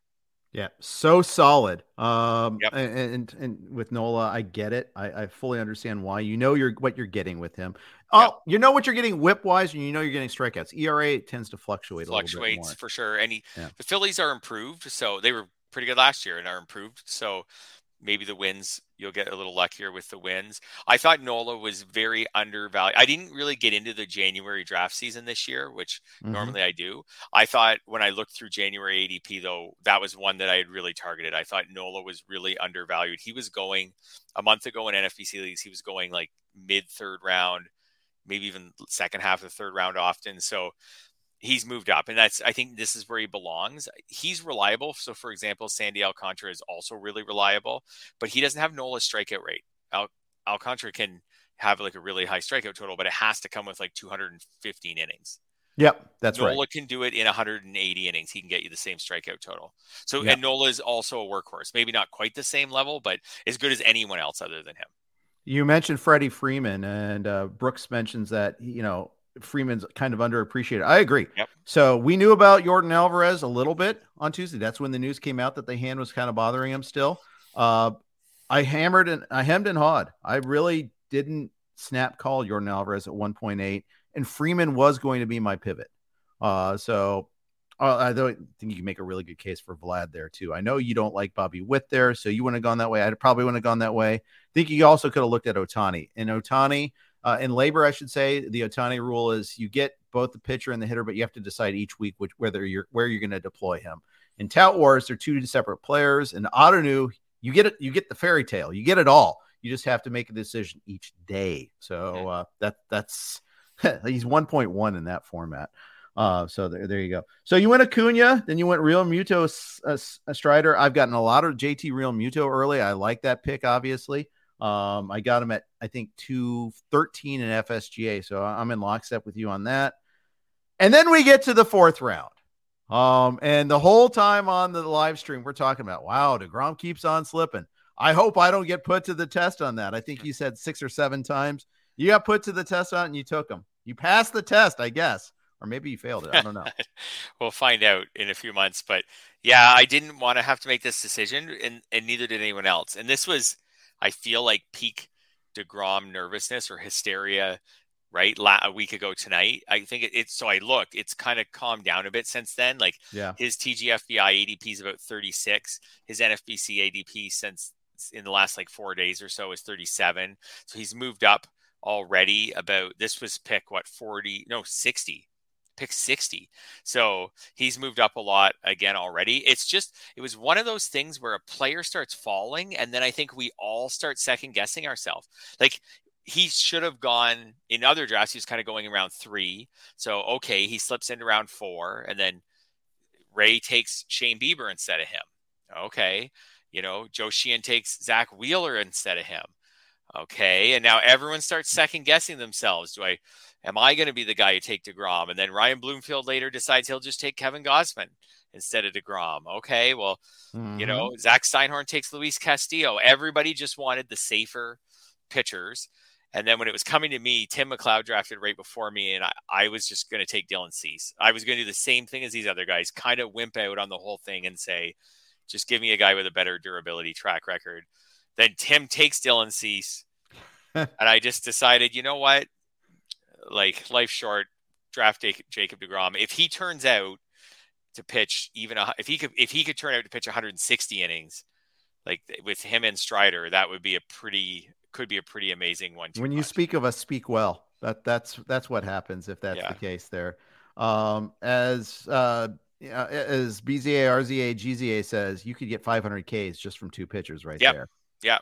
Yeah, so solid. Um, yep. and, and, and with Nola, I get it. I, I fully understand why. You know you're what you're getting with him. Oh, yep. you know what you're getting whip wise, and you know you're getting strikeouts. ERA tends to fluctuate. Fluctuates for sure. And he, yeah. the Phillies are improved, so they were pretty good last year and are improved. So maybe the wins you'll get a little luckier with the wins. I thought Nola was very undervalued. I didn't really get into the January draft season this year, which mm-hmm. normally I do. I thought when I looked through January ADP though, that was one that I had really targeted. I thought Nola was really undervalued. He was going a month ago in NFBC leagues, he was going like mid third round, maybe even second half of the third round often. So he's moved up and that's i think this is where he belongs he's reliable so for example sandy alcantara is also really reliable but he doesn't have nola's strikeout rate Al- alcantara can have like a really high strikeout total but it has to come with like 215 innings Yep, that's Nola right. Nola can do it in 180 innings. He can get you the same strikeout total. So, yep. and Nola is also a workhorse. Maybe not quite the same level, but as good as anyone else other than him. You mentioned Freddie Freeman, and uh, Brooks mentions that you know Freeman's kind of underappreciated. I agree. Yep. So we knew about Yordan Alvarez a little bit on Tuesday. That's when the news came out that the hand was kind of bothering him still. Uh, I hammered and I hemmed and hawed. I really didn't snap call Yordan Alvarez at 1.8, and Freeman was going to be my pivot. Uh, so uh, I think you can make a really good case for Vlad there too. I know you don't like Bobby Witt there, so you wouldn't have gone that way. I probably wouldn't have gone that way. I think you also could have looked at Ohtani And Ohtani, uh, in LABR, I should say, the Ohtani rule is you get both the pitcher and the hitter, but you have to decide each week which whether you're where you're going to deploy him. In Tout Wars, they're two separate players. In Ottoneu, you get it, you get the fairy tale, you get it all. You just have to make a decision each day. So uh, that that's [LAUGHS] he's 1.1 in that format. Uh, so there, there you go. So you went Acuna, then you went Real Realmuto uh, Strider. I've gotten a lot of JT Realmuto early. I like that pick, obviously. Um, I got him at I think 213 in FSGA, so I'm in lockstep with you on that. And then we get to the fourth round. Um, and the whole time on the live stream, we're talking about wow, DeGrom keeps on slipping. I hope I don't get put to the test on that. I think you said six or seven times. You got put to the test on and you took them. You passed the test, I guess or maybe you failed it. I don't know. [LAUGHS] we'll find out in a few months. But yeah, I didn't want to have to make this decision, and and neither did anyone else. And this was, I feel like peak Degrom nervousness or hysteria. Right, La- a week ago tonight, I think it, it's so. I look, it's kind of calmed down a bit since then. Like, yeah, his TGFBI ADP is about 36. His NFBC ADP since in the last like four days or so is 37. So he's moved up already. About this was pick what 40? No, 60 pick 60. So he's moved up a lot again already. It's just, it was one of those things where a player starts falling, and then I think we all start second guessing ourselves. Like, he should have gone in other drafts. He was kind of going around three. So, okay, he slips into round four, and then Ray takes Shane Bieber instead of him. Okay. You know, Joe Sheehan takes Zack Wheeler instead of him. Okay. And now everyone starts second guessing themselves. Do I am I going to be the guy to take DeGrom? And then Ryan Bloomfield later decides he'll just take Kevin Gausman instead of DeGrom. Okay, well, mm-hmm. you know, Zach Steinhorn takes Luis Castillo. Everybody just wanted the safer pitchers. And then when it was coming to me, Tim McLeod drafted right before me, and I, I was just going to take Dylan Cease. I was going to do the same thing as these other guys, kind of wimp out on the whole thing and say, just give me a guy with a better durability track record. Then Tim takes Dylan Cease. [LAUGHS] and I just decided, you know what? like life short, draft Jacob Degrom. If he turns out to pitch even a, if he could if he could turn out to pitch 160 innings, like with him and Strider, that would be a pretty could be a pretty amazing one. When you speak of us, speak well. That that's that's what happens if that's yeah. the case there. Um, as uh, as BZA, RZA, GZA says, you could get 500 Ks just from two pitchers right yep. there. Yeah,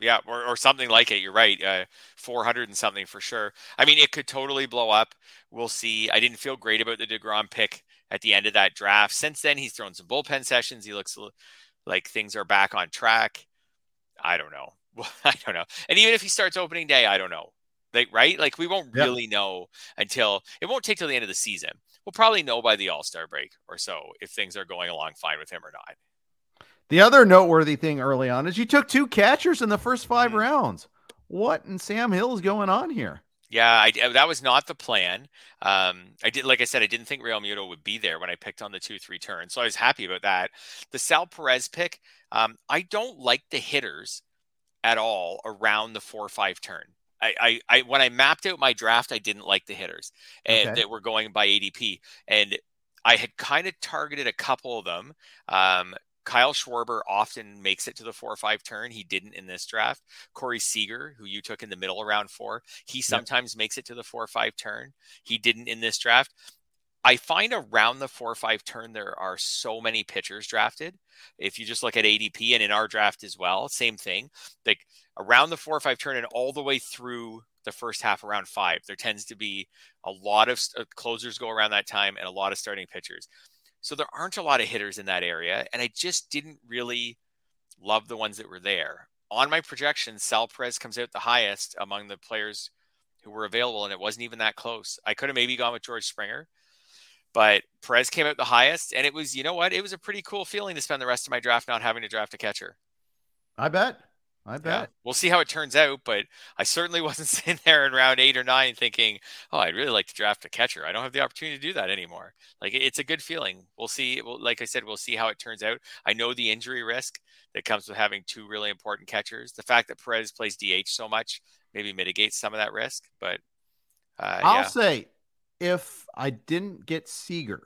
yeah, or, or something like it. You're right. Uh, 400 and something for sure. I mean, it could totally blow up. We'll see. I didn't feel great about the DeGrom pick at the end of that draft. Since then, he's thrown some bullpen sessions. He looks like things are back on track. I don't know. [LAUGHS] I don't know. And even if he starts opening day, I don't know. Like, right? Like, we won't yep. really know until it won't take till the end of the season. We'll probably know by the All Star break or so if things are going along fine with him or not. The other noteworthy thing early on is you took two catchers in the first five mm-hmm. rounds. What in Sam Hill is going on here? Yeah, I, that was not the plan. Um, I did, like I said, I didn't think Realmuto would be there when I picked on the two three turn, so I was happy about that. The Sal Perez pick, um, I don't like the hitters at all around the four five turn. I, I, I, when I mapped out my draft, I didn't like the hitters and okay. that were going by ADP, and I had kind of targeted a couple of them. Um, Kyle Schwarber often makes it to the four or five turn. He didn't in this draft. Corey Seager, who you took in the middle around four, he sometimes yep. makes it to the four or five turn. He didn't in this draft. I find around the four or five turn, there are so many pitchers drafted. If you just look at ADP and in our draft as well, same thing. Like around the four or five turn and all the way through the first half around five, there tends to be a lot of uh, closers go around that time and a lot of starting pitchers. So there aren't a lot of hitters in that area. And I just didn't really love the ones that were there. On my projections, Sal Perez comes out the highest among the players who were available, and it wasn't even that close. I could have maybe gone with George Springer, but Perez came out the highest, and it was, you know what? It was a pretty cool feeling to spend the rest of my draft not having to draft a catcher. I bet. I bet. Yeah. We'll see how it turns out, but I certainly [LAUGHS] wasn't sitting there in round eight or nine thinking, oh, I'd really like to draft a catcher. I don't have the opportunity to do that anymore. Like, it's a good feeling. We'll see. Well, like I said, we'll see how it turns out. I know the injury risk that comes with having two really important catchers. The fact that Perez plays DH so much maybe mitigates some of that risk, but uh, I'll yeah. say if I didn't get Seager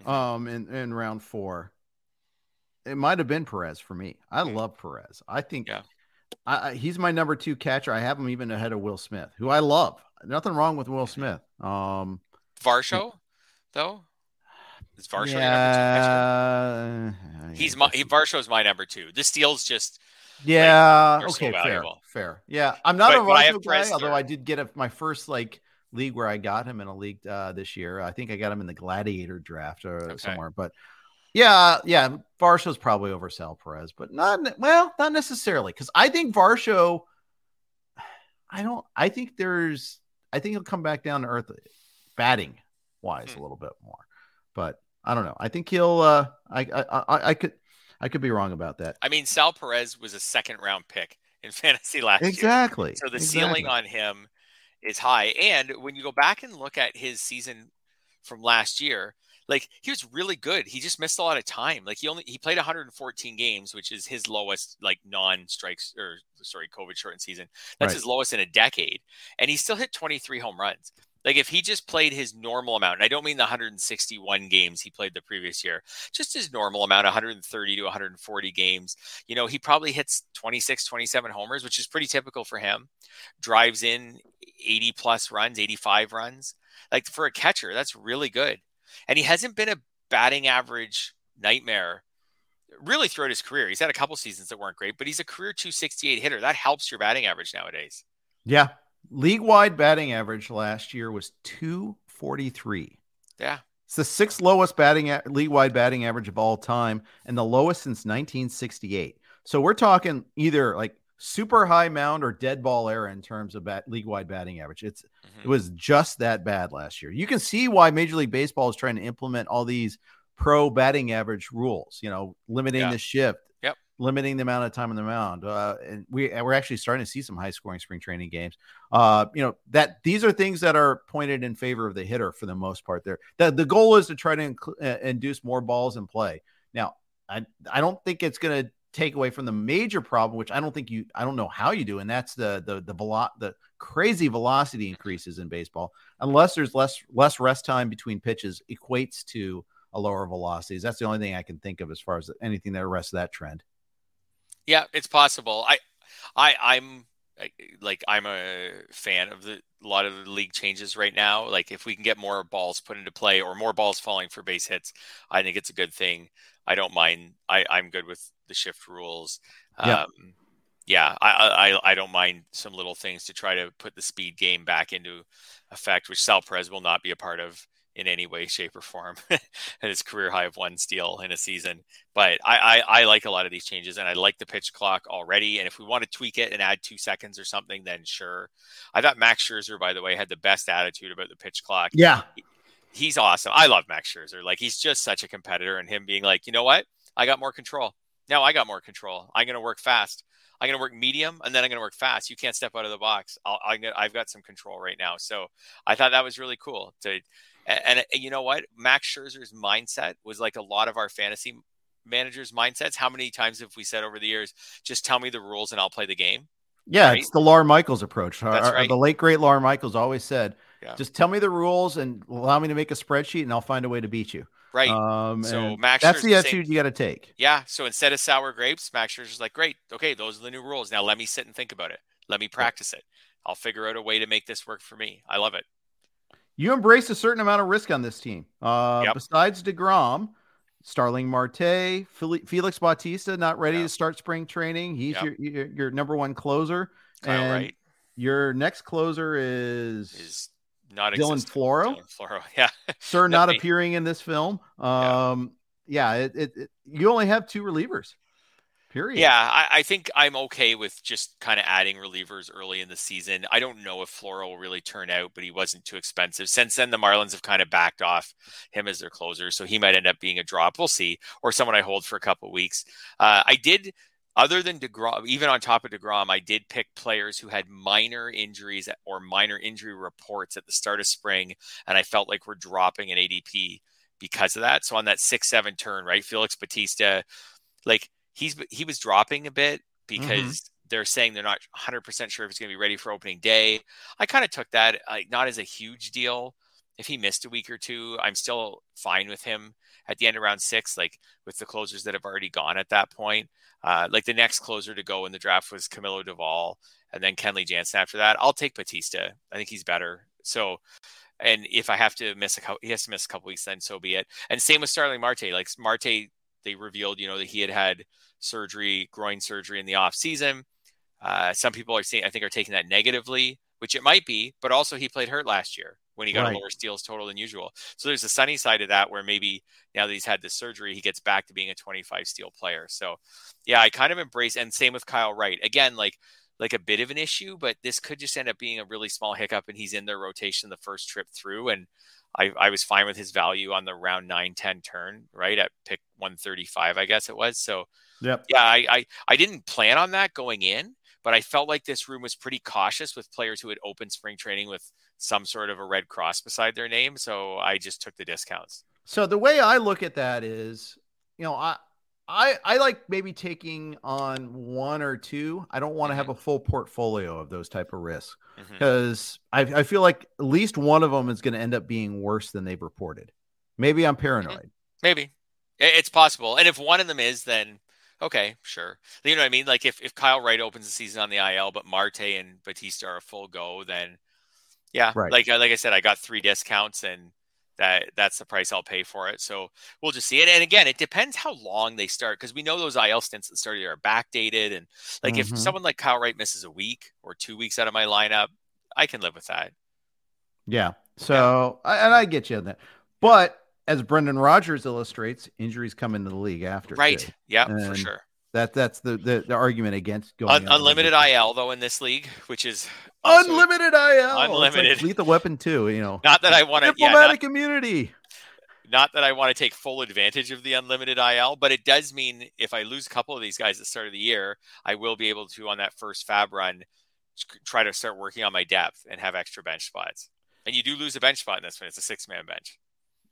mm-hmm. um, in, in round four, it might have been Perez for me. I mm-hmm. love Perez. I think yeah. I, he's my number two catcher. I have him even ahead of Will Smith, who I love. Nothing wrong with Will Smith. Um, Varsho, though. Is Varsho yeah, your number two catcher? He's my he, Varsho's my number two. The steals just yeah like, okay so fair fair yeah. I'm not but, a Varsho guy, although I did get a, my first like league where I got him in a league uh, this year. I think I got him in the Gladiator draft or okay. somewhere. But yeah, yeah, Varsho's probably over Sal Perez, but not well, not necessarily because I think Varsho. [SIGHS] I don't. I think there's. I think he'll come back down to earth, batting wise, hmm. a little bit more. But I don't know. I think he'll. uh I I I, I could. I could be wrong about that. I mean, Sal Perez was a second round pick [LAUGHS] in fantasy last exactly. year. Exactly. So the exactly. ceiling on him is high. And when you go back and look at his season from last year, like he was really good. He just missed a lot of time. Like he only he played 114 games, which is his lowest like non-strikes or sorry, COVID shortened season. That's right. his lowest in a decade. And he still hit 23 home runs. Like if he just played his normal amount, and I don't mean the 161 games he played the previous year, just his normal amount, 130 to 140 games, you know, he probably hits 26, 27 homers, which is pretty typical for him. Drives in 80 plus runs, 85 runs. Like for a catcher, that's really good. And he hasn't been a batting average nightmare really throughout his career. He's had a couple seasons that weren't great, but he's a career 268 hitter. That helps your batting average nowadays. Yeah, League wide batting average last year was 243. Yeah. It's the sixth lowest batting league wide batting average of all time and the lowest since 1968. So we're talking either like super high mound or dead ball era in terms of bat, league wide batting average. It's mm-hmm. it was just that bad last year. You can see why Major League Baseball is trying to implement all these pro batting average rules, you know, limiting yeah. the shift, limiting the amount of time on the mound. Uh, and we we're actually starting to see some high scoring spring training games. Uh, you know that these are things that are pointed in favor of the hitter for the most part. There, the, the goal is to try to inc- uh, induce more balls in play. Now, I I don't think it's going to take away from the major problem, which I don't think you I don't know how you do, and that's the the the velo- the crazy velocity increases in baseball. Unless there's less less rest time between pitches, equates to a lower velocities. That's the only thing I can think of as far as anything that arrests that trend. Yeah, it's possible. I, I, I'm like I'm a fan of the a lot of the league changes right now. Like if we can get more balls put into play or more balls falling for base hits, I think it's a good thing. I don't mind. I, I'm good with the shift rules. Yeah. Um, yeah, I, I I don't mind some little things to try to put the speed game back into effect, which Sal Perez will not be a part of in any way, shape, or form [LAUGHS] at his career high of one steal in a season. But I, I, I, like a lot of these changes, and I like the pitch clock already. And if we want to tweak it and add two seconds or something, then sure. I thought Max Scherzer, by the way, had the best attitude about the pitch clock. Yeah, he's awesome. I love Max Scherzer. Like he's just such a competitor, and him being like, you know what, I got more control. Now I got more control. I'm going to work fast. I'm going to work medium and then I'm going to work fast. You can't step out of the box. i have got some control right now. So I thought that was really cool to and, and, you know what? Max Scherzer's mindset was like a lot of our fantasy managers' mindsets. How many times have we said over the years, just tell me the rules and I'll play the game? Yeah, right? it's the Lawr Michaels approach. That's our, right. The late great Lawr Michaels always said, yeah. just tell me the rules and allow me to make a spreadsheet and I'll find a way to beat you. Right. Um, so Max, that's the attitude you got to take. Yeah. So instead of sour grapes, Max Scherzer's like, great. Okay, those are the new rules. Now let me sit and think about it. Let me practice it. I'll figure out a way to make this work for me. I love it you embrace a certain amount of risk on this team. Uh, yep. Besides Degrom, Starling Marte, Felix Bautista, not ready yep. to start spring training. He's yep. your, your, your number one closer. Kyle and Wright. Your next closer is is not Dylan Floro. Dylan Floro, [LAUGHS] yeah, sir, not appearing in this film. Um, yeah, yeah it, it, it, you only have two relievers. Period. Yeah, I, I, think I'm okay with just kind of adding relievers early in the season. I don't know if Floro will really turn out, but he wasn't too expensive. Since then, the Marlins have kind of backed off him as their closer, so he might end up being a drop. We'll see, or someone I hold for a couple weeks. Uh, I did, other than Degrom, even on top of Degrom, I did pick players who had minor injuries or minor injury reports at the start of spring, and I felt like we're dropping an ADP because of that. So on that six seven turn, right, Felix Bautista, like he's he was dropping a bit mm-hmm. because mm-hmm. they're saying they're not 100% sure if he's going to be ready for opening day. I kind of took that like not as a huge deal. If he missed a week or two, I'm still fine with him at the end of round six, like with the closers that have already gone at that point. Uh, like the next closer to go in the draft was Camilo Doval and then Kenley Jansen after that. I'll take Bautista. I think he's better. So, and if I have to miss a couple, he has to miss a couple weeks, then so be it. And same with Starling Marte. Like Marte they revealed, you know, that he had had surgery, groin surgery in the off season. Uh, some people are seeing, I think, are taking that negatively, which it might be, but also he played hurt last year when he got Right. a lower steals total than usual. So there's a sunny side of that where maybe now that he's had this surgery, he gets back to being a 25 steal player. So yeah, I kind of embrace and same with Kyle Wright. Again, like like a bit of an issue, but this could just end up being a really small hiccup and he's in their rotation the first trip through. And I, I was fine with his value on the round 9 10 turn, right? At pick 135, I guess it was. So Yep. yeah, I, I I didn't plan on that going in, but I felt like this room was pretty cautious with players who had opened spring training with some sort of a red cross beside their name. So I just took the discounts. So the way I look at that is, you know, I I I like maybe taking on one or two. I don't want to have mm-hmm. a full portfolio of those type of risks mm-hmm. because I, I feel like at least one of them is going to end up being worse than they've reported. Maybe I'm mm-hmm. paranoid. Maybe it's possible. And if one of them is, then okay, sure. You know what I mean? Like if, if Kyle Wright opens the season on the IL, but Marte and Bautista are a full go, then yeah, Right. like uh, like I said, I got three discounts and that that's the price I'll pay for it. So we'll just see it. And again, it depends how long they start because we know those IL stints that started are backdated. And like Mhm. if someone like Kyle Wright misses a week or two weeks out of my lineup, I can live with that. Yeah. So I, and I get you on that, but as Brendan Rodgers illustrates, injuries come into the league after. Right. too. Yeah, for sure. That that's the the, the argument against going Un- unlimited IL though in this league, which is Unlimited IL. It's like Unlimited. lethal weapon too. You know. Not that I want to. Yeah, not, Diplomatic immunity. not that I want to take full advantage of the unlimited IL, but it does mean if I lose a couple of these guys at the start of the year, I will be able to on that first FAAB run try to start working on my depth and have extra bench spots. And you do lose a bench spot in this one. It's a six man bench.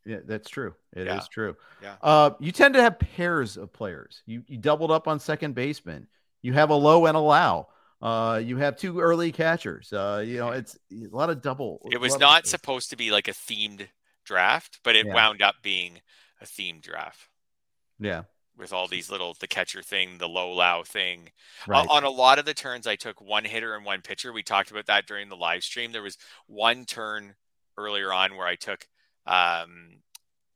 Yeah, that's true. It is Yeah. true. Yeah. Uh, you tend to have pairs of players. You you doubled up on second baseman. You have a low and allow. Uh, you have two early catchers. Uh, you know, it's a lot of double. It was not supposed to be like a themed draft, but it Yeah. wound up being a themed draft Yeah. with all these little the catcher thing, the low low thing, Right. Uh, on a lot of the turns, I took one hitter and one pitcher. We talked about that during the live stream. There was one turn earlier on where I took, um,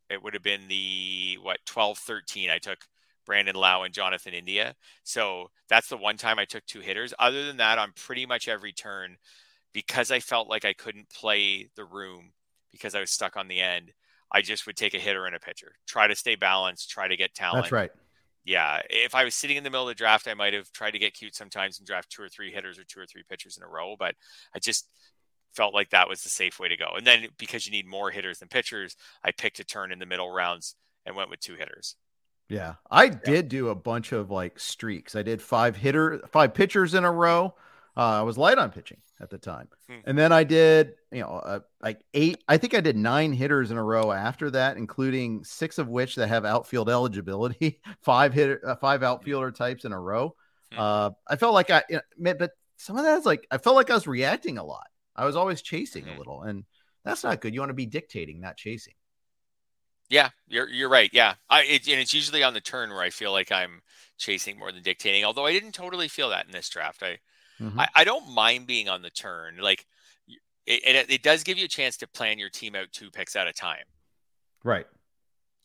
it would have been the what 12 13. I took Brandon Lowe and Jonathan India. So that's the one time I took two hitters. Other than that, on pretty much every turn, because I felt like I couldn't play the room because I was stuck on the end, I just would take a hitter and a pitcher, try to stay balanced, try to get talent That's right. yeah, if I was sitting in the middle of the draft, I might have tried to get cute sometimes and draft two or three hitters or two or three pitchers in a row. But I just felt like that was the safe way to go. And then because you need more hitters than pitchers, I picked a turn in the middle rounds and went with two hitters. Yeah. I did do a bunch of like streaks. I did five hitter, five pitchers in a row. Uh, I was light on pitching at the time. Hmm. And then I did, you know, uh, like eight, I think I did nine hitters in a row after that, including six of which that have outfield eligibility, [LAUGHS] five hitter, uh, five outfielder types in a row. Hmm. Uh, I felt like I, you know, but some of that is like, I felt like I was reacting a lot. I was always chasing a Hmm. little, and that's not good. You want to be dictating, not chasing. Yeah, you're you're right. Yeah, I it, and it's usually on the turn where I feel like I'm chasing more than dictating. Although I didn't totally feel that in this draft. I Mhm. I, I don't mind being on the turn. Like it, it, it does give you a chance to plan your team out two picks at a time. right.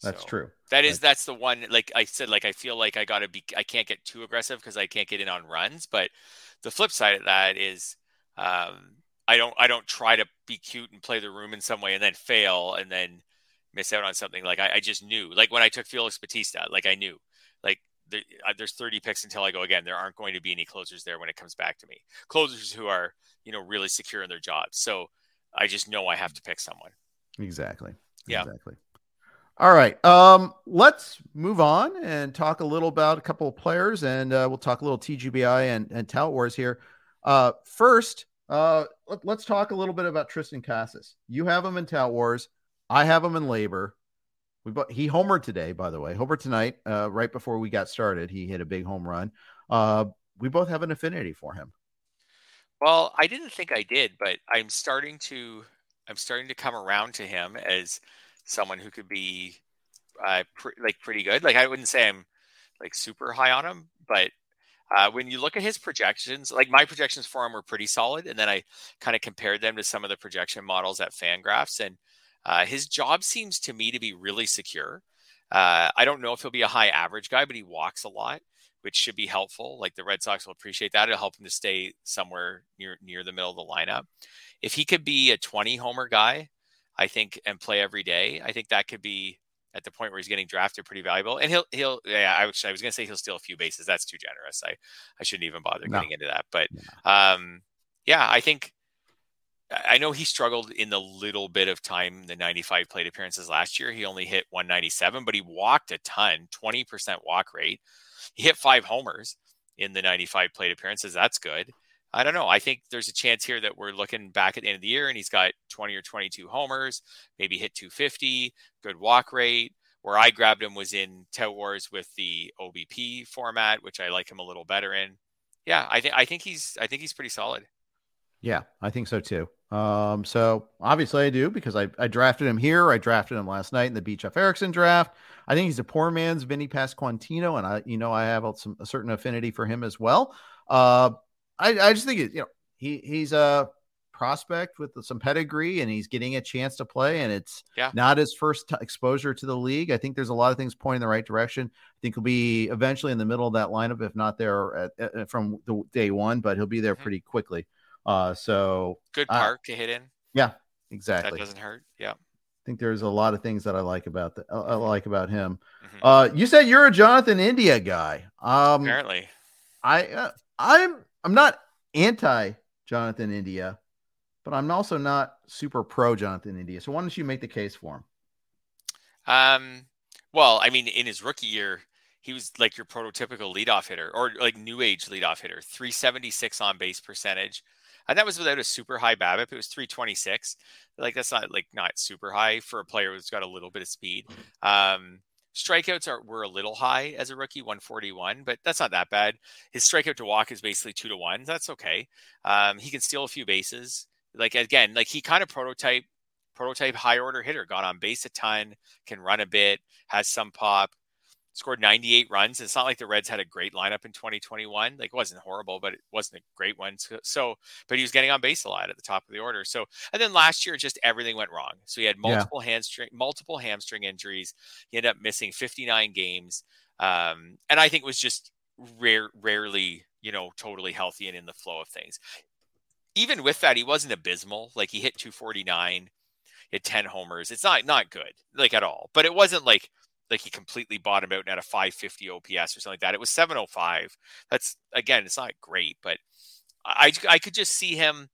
That's So- true. That is that's the one like I said like I feel like I got to be I can't get too aggressive because I can't get in on runs but the flip side of that is um I don't I don't try to be cute and play the room in some way and then fail and then miss out on something like I, I just knew like when I took Felix Bautista like I knew like there, uh, there's 30 picks until I go again there aren't going to be any closers there when it comes back to me closers who are you know really secure in their jobs so I just know I have to pick someone Exactly. Yeah. Exactly. All right. Um, let's move on and talk a little about a couple of players, and uh, we'll talk a little TGBI and, and Tout Wars here. Uh, first, uh, let, us talk a little bit about Triston Casas. You have him in Tout Wars. I have him in LABR. We bo- he homered today, by the way. Homered tonight, uh, right before we got started. He hit a big home run. Uh, we both have an affinity for him. Well, I didn't think I did, but I'm starting to I'm starting to come around to him as someone who could be uh, like pretty good. Like I wouldn't say I'm like super high on him, but uh, when you look at his projections, like my projections for him were pretty solid, and then I kind of compared them to some of the projection models at Fangraphs, and uh, his job seems to me to be really secure. Uh, I don't know if he'll be a high average guy, but he walks a lot, which should be helpful. Like the Red Sox will appreciate that. It'll help him to stay somewhere near near the middle of the lineup. If he could be a 20 homer guy, I think, and play every day, I think that could be at the point where he's getting drafted pretty valuable. And he'll he'll yeah, I was I was gonna say he'll steal a few bases. That's too generous. I I shouldn't even bother no. getting into that. But um yeah, I think I know he struggled in the little bit of time the 95 plate appearances last year. He only hit 197, but he walked a ton, 20% walk rate. He hit five homers in the 95 plate appearances. That's good. I don't know. I think there's a chance here that we're looking back at the end of the year and he's got 20 or 22 homers, maybe hit 250, good walk rate. Where I grabbed him was in Tout Wars with the OBP format, which I like him a little better in. Yeah, I think I think he's I think he's pretty solid. Yeah, I think so too. Um, so obviously I do because I, I drafted him here. I drafted him last night in the Beach Jeff Erickson draft. I think he's a poor man's Vinnie Pasquantino, and I, you know, I have a, some a certain affinity for him as well. Uh, I, I just think it, you know, he he's a prospect with some pedigree, and he's getting a chance to play, and it's yeah. not his first t- exposure to the league. I think there's a lot of things pointing the right direction. I think he'll be eventually in the middle of that lineup, if not there at, at, from the day one, but he'll be there mm-hmm. pretty quickly. Uh, so good park uh, to hit in. Yeah, exactly. That doesn't hurt. Yeah. I think there's a lot of things that I like about the I like about him. Mm-hmm. Uh, you said you're a Jonathan India guy. Um, Apparently, I uh, I'm I'm not anti Jonathan India, but I'm also not super pro Jonathan India. So why don't you make the case for him? Um, well, I mean, in his rookie year, he was like your prototypical leadoff hitter or like new age leadoff hitter, 376 on base percentage, and that was without a super high BABIP. It was 326. Like that's not like not super high for a player who's got a little bit of speed. Um, strikeouts are were a little high as a rookie, 141, but that's not that bad. His strikeout to walk is basically two to one. That's okay. Um, he can steal a few bases. Like again, like he kind of prototype prototype high order hitter, got on base a ton, can run a bit, has some pop scored 98 runs. It's not like the Reds had a great lineup in 2021. Like it wasn't horrible, but it wasn't a great one. So, so, but he was getting on base a lot at the top of the order. So, and then last year, just everything went wrong. So he had multiple yeah. hamstring, multiple hamstring injuries. He ended up missing 59 games. Um, and I think was just rare, rarely, you know, totally healthy and in the flow of things. Even with that, he wasn't abysmal. Like he hit 249, hit 10 homers. It's not, not good like at all, but it wasn't like, like he completely bottomed out and had a 550 OPS or something like that. It was 705. That's again, it's not great, but I I could just see him.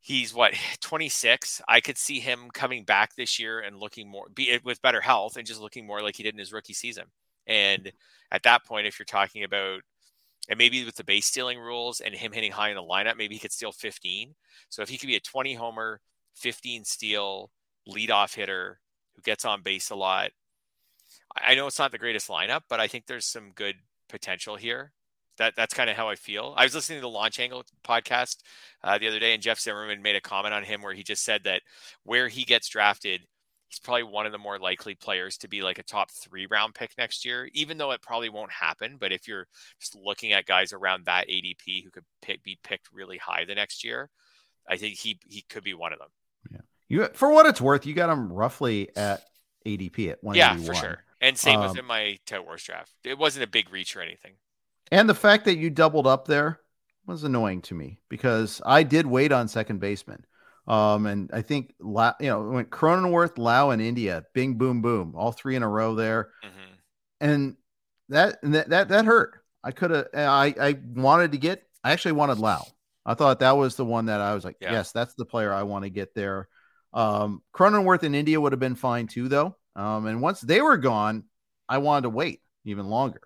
He's what [SIGHS] 26. I could see him coming back this year and looking more be with better health and just looking more like he did in his rookie season. And at that point, if you're talking about and maybe with the base stealing rules and him hitting high in the lineup, maybe he could steal 15. So if he could be a 20 homer, 15 steal leadoff hitter who gets on base a lot, I know it's not the greatest lineup, but I think there's some good potential here. That that's kind of how I feel. I was listening to the Launch Angle podcast uh, the other day, and Jeff Zimmerman made a comment on him where he just said that where he gets drafted, he's probably one of the more likely players to be like a top three round pick next year, even though it probably won't happen. But if you're just looking at guys around that ADP who could pick, be picked really high the next year, I think he he could be one of them. Yeah, you for what it's worth, you got him roughly at ADP at one. Yeah, for sure. And same um, with in my Tout Wars draft. It wasn't a big reach or anything. And the fact that you doubled up there was annoying to me because I did wait on second baseman. Um, and I think you know went Cronenworth, Lowe, and India, bing, boom, boom, all three in a row there, mm-hmm. and that that that, that hurt. I could have. I I wanted to get. I actually wanted Lowe. I thought that was the one that I was like, yeah. yes, that's the player I want to get there. Um, Cronenworth and India would have been fine too, though. Um, and once they were gone, I wanted to wait even longer.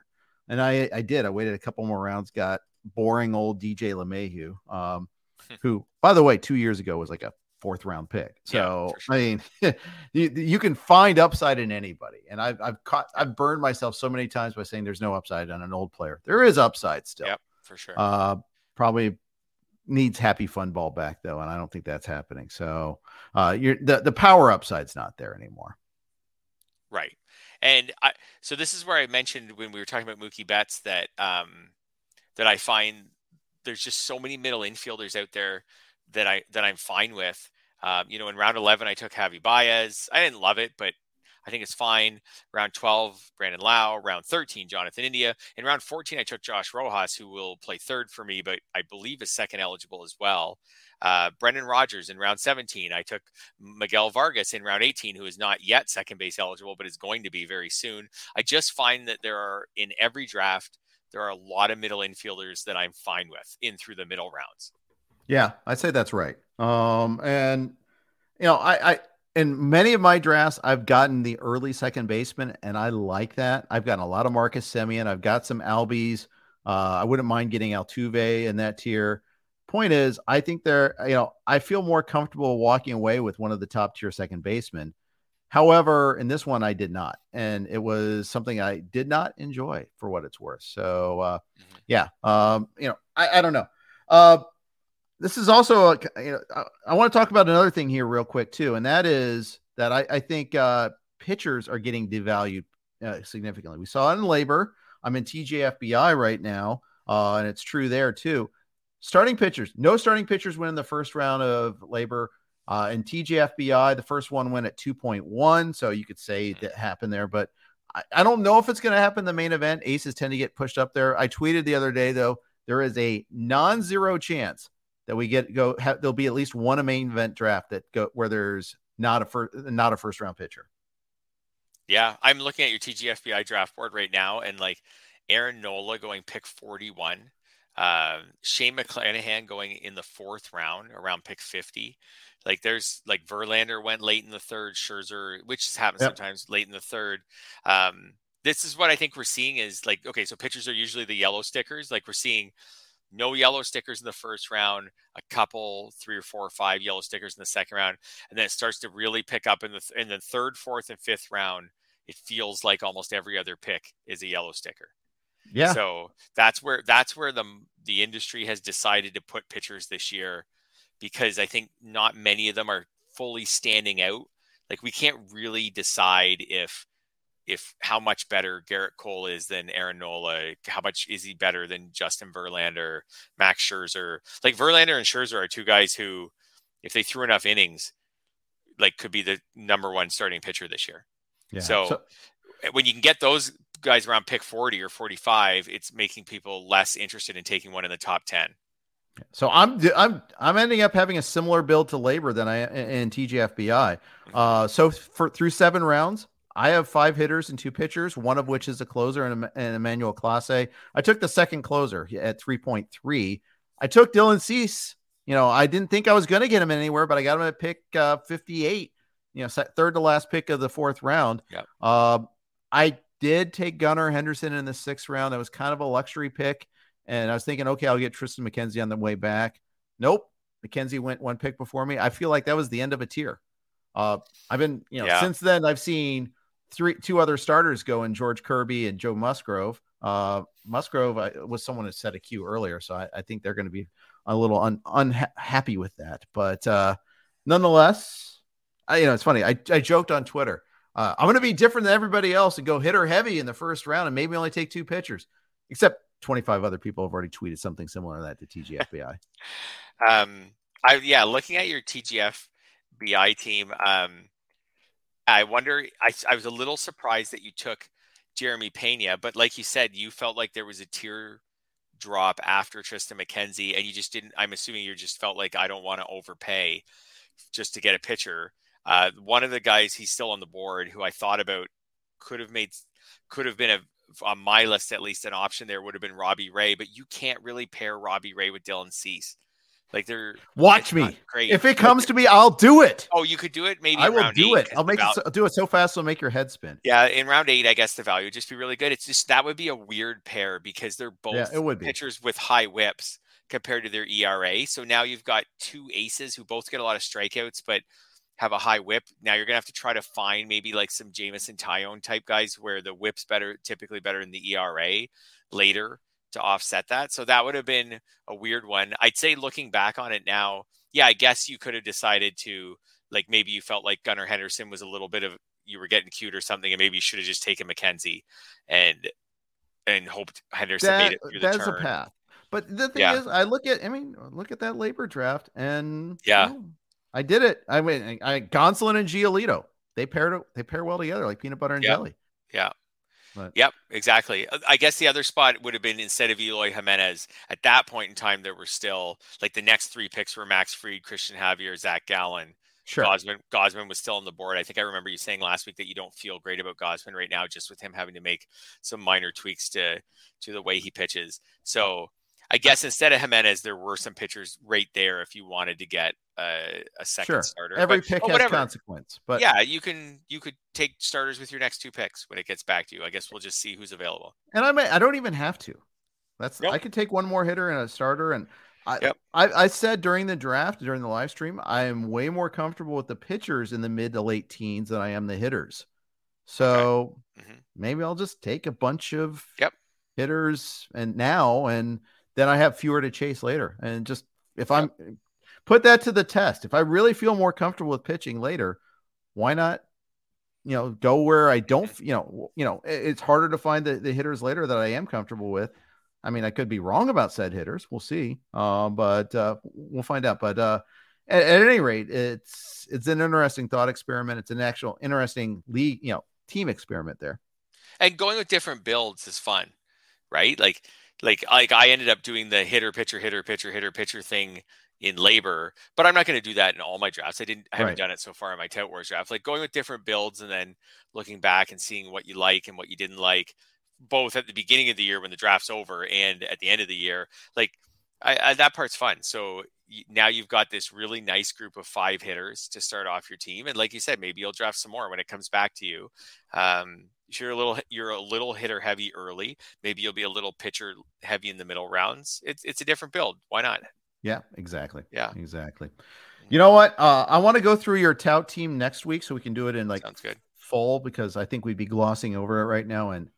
And I, I did. I waited a couple more rounds, got boring old DJ LeMahieu, um, [LAUGHS] who, by the way, two years ago was like a fourth round pick. So, yeah, sure. I mean, [LAUGHS] you, you can find upside in anybody. And I've, I've caught, I've burned myself so many times by saying there's no upside on an old player. There is upside still. Yep, for sure. Uh, probably needs happy fun ball back though. And I don't think that's happening. So, uh, you're the, the power upside's not there anymore. Right. And I, so this is where I mentioned when we were talking about Mookie Betts that um, that I find there's just so many middle infielders out there that I that I'm fine with. Um, you know, in round 11, I took Javi Baez. I didn't love it, but I think it's fine. Round 12, Brandon Lowe. Round 13, Jonathan India. In round 14, I took Josh Rojas, who will play third for me, but I believe is second eligible as well. Uh, Brendan Rodgers in round 17. I took Miguel Vargas in round 18, who is not yet second base eligible, but is going to be very soon. I just find that there are in every draft, there are a lot of middle infielders that I'm fine with in through the middle rounds. Yeah, I'd say that's right. Um, and you know, I, I in many of my drafts, I've gotten the early second baseman, and I like that. I've gotten a lot of Marcus Semien. I've got some Albies. Uh, I wouldn't mind getting Altuve in that tier. Point is, I think they're, you know, I feel more comfortable walking away with one of the top tier second basemen. However, in this one, I did not, and it was something I did not enjoy for what it's worth. So, uh, mm-hmm. yeah, um, you know, I, I don't know. Uh, this is also a, you know I, I, want to talk about another thing here real quick too, and that is that I, I think uh, pitchers are getting devalued uh, significantly. We saw it in LABR. I'm in TGFBI right now, uh, and it's true there too. Starting pitchers, no starting pitchers win in the first round of LABR. Uh, in TGFBI, the first one went at 2.1, so you could say that happened there, but I, I don't know if it's going to happen in the main event. Aces tend to get pushed up there. I tweeted the other day though there is a non-zero chance that we get go have, there'll be at least one a main event draft that go where there's not a first not a first round pitcher. Yeah, I'm looking at your TGFBI draft board right now, and like Aaron Nola going pick 41, uh, Shane McClanahan going in the fourth round around pick 50. Like there's like Verlander went late in the third, Scherzer, which happens yep. sometimes late in the third. Um, this is what I think we're seeing is like okay, so pitchers are usually the yellow stickers. Like we're seeing no yellow stickers in the first round, a couple, three or four or five yellow stickers in the second round, and then it starts to really pick up in the in the third, fourth, and fifth round. It feels like almost every other pick is a yellow sticker. Yeah. So that's where that's where the the industry has decided to put pitchers this year, because I think not many of them are fully standing out. Like we can't really decide if if how much better Gerrit Cole is than Aaron Nola, how much is he better than Justin Verlander, Max Scherzer? Like Verlander and Scherzer are two guys who, if they threw enough innings, like could be the number one starting pitcher this year. Yeah. So, so when you can get those guys around pick 40 or 45, it's making people less interested in taking one in the top 10. So I'm I'm I'm ending up having a similar build to LABR than I in TGFBI. Mm-hmm. Uh, so for through seven rounds, I have five hitters and two pitchers, one of which is a closer and, and Emmanuel Clase. I took the second closer at 3.3. I took Dylan Cease. You know, I didn't think I was going to get him anywhere, but I got him at pick uh, 58, you know, third to last pick of the fourth round. Yep. Uh, I did take Gunnar Henderson in the sixth round. That was kind of a luxury pick. And I was thinking, okay, I'll get Triston McKenzie on the way back. Nope. McKenzie went one pick before me. I feel like that was the end of a tier. Uh, I've been, you know, yeah. since then I've seen three two other starters go in George Kirby and Joe Musgrove. Uh, Musgrove I, was someone that set a queue earlier, so I, I think they're going to be a little un, unhappy with that. But uh, nonetheless, I, you know, it's funny. I, I joked on Twitter. Uh, I'm going to be different than everybody else and go hitter heavy in the first round and maybe only take two pitchers, except 25 other people have already tweeted something similar to that to TGFBI. [LAUGHS] um, I yeah, looking at your TGFBI team, um, I wonder. I, I was a little surprised that you took Jeremy Pena, but like you said, you felt like there was a tier drop after Triston McKenzie, and you just didn't. I'm assuming you just felt like I don't want to overpay just to get a pitcher. Uh, one of the guys he's still on the board who I thought about could have made could have been a on my list at least an option there would have been Robbie Ray, but you can't really pair Robbie Ray with Dylan Cease. Like they're watch me. Great. If it comes to me, I'll do it. Oh, you could do it. Maybe I will do it. I'll make it. So, I'll do it so fast, it'll make your head spin. Yeah, in round eight, I guess the value would just be really good. It's just that would be a weird pair because they're both yeah, it would be. pitchers with high WHIPs compared to their ERA. So now you've got two aces who both get a lot of strikeouts, but have a high WHIP. Now you're gonna have to try to find maybe like some Jameson Taillon type guys where the WHIP's better, typically better than the ERA later to offset that. So that would have been a weird one. I'd say looking back on it now, yeah, I guess you could have decided to like maybe you felt like Gunnar Henderson was a little bit of you were getting cute or something, and maybe you should have just taken McKenzie and and hoped Henderson that, made it through the That's turn. a path. But the thing yeah. is, I look at I mean, look at that LABR draft, and yeah, you know, I did it. I went I Gonsolin and Giolito. they pair they pair well together like peanut butter and yep. jelly. Yeah. But, Yep, exactly. Uh, I guess the other spot would have been instead of Eloy Jimenez. At that point in time, there were still like the next three picks were Max Fried, Christian Javier, Zac Gallen. sure. Gausman, Gausman was still on the board. I think I remember you saying last week that you don't feel great about Gausman right now, just with him having to make some minor tweaks to to the way he pitches. So I guess instead of Jimenez, there were some pitchers right there if you wanted to get a, a second Sure. starter. Every But- pick but has whatever. consequence. But yeah, you can you could take starters with your next two picks when it gets back to you. I guess we'll just see who's available. and I may I don't even have to. That's Nope. I could take one more hitter and a starter. And I, Yep. I I said during the draft, during the live stream, I am way more comfortable with the pitchers in the mid to late teens than I am the hitters. So Mhm. maybe I'll just take a bunch of Yep. hitters and now and then I have fewer to chase later. And just if I'm put that to the test, if I really feel more comfortable with pitching later, why not you know go where I don't you know you know it's harder to find the, the hitters later that I am comfortable with. I mean, I could be wrong about said hitters. We'll see. Um, but uh, we'll find out. But uh, at, at any rate, it's it's an interesting thought experiment. It's an actual interesting league, you know, team experiment there. and going with different builds is fun right like like like i ended up doing the hitter pitcher hitter pitcher hitter pitcher thing in LABR but i'm not going to do that in all my drafts. I didn't i haven't Right. done it so far in my tout wars draft like going with different builds and then looking back and seeing what you like and what you didn't like both at the beginning of the year when the draft's over and at the end of the year like I, I that part's fun. So now you've got this really nice group of five hitters to start off your team and like you said maybe you'll draft some more when it comes back to you. Um, you're a little you're a little hitter heavy early, maybe you'll be a little pitcher heavy in the middle rounds. It's it's a different build. Why not? Yeah, exactly. Yeah. exactly. You know what? Uh, I want to go through your tout team next week so we can do it in like Sounds good. full because I think we'd be glossing over it right now, and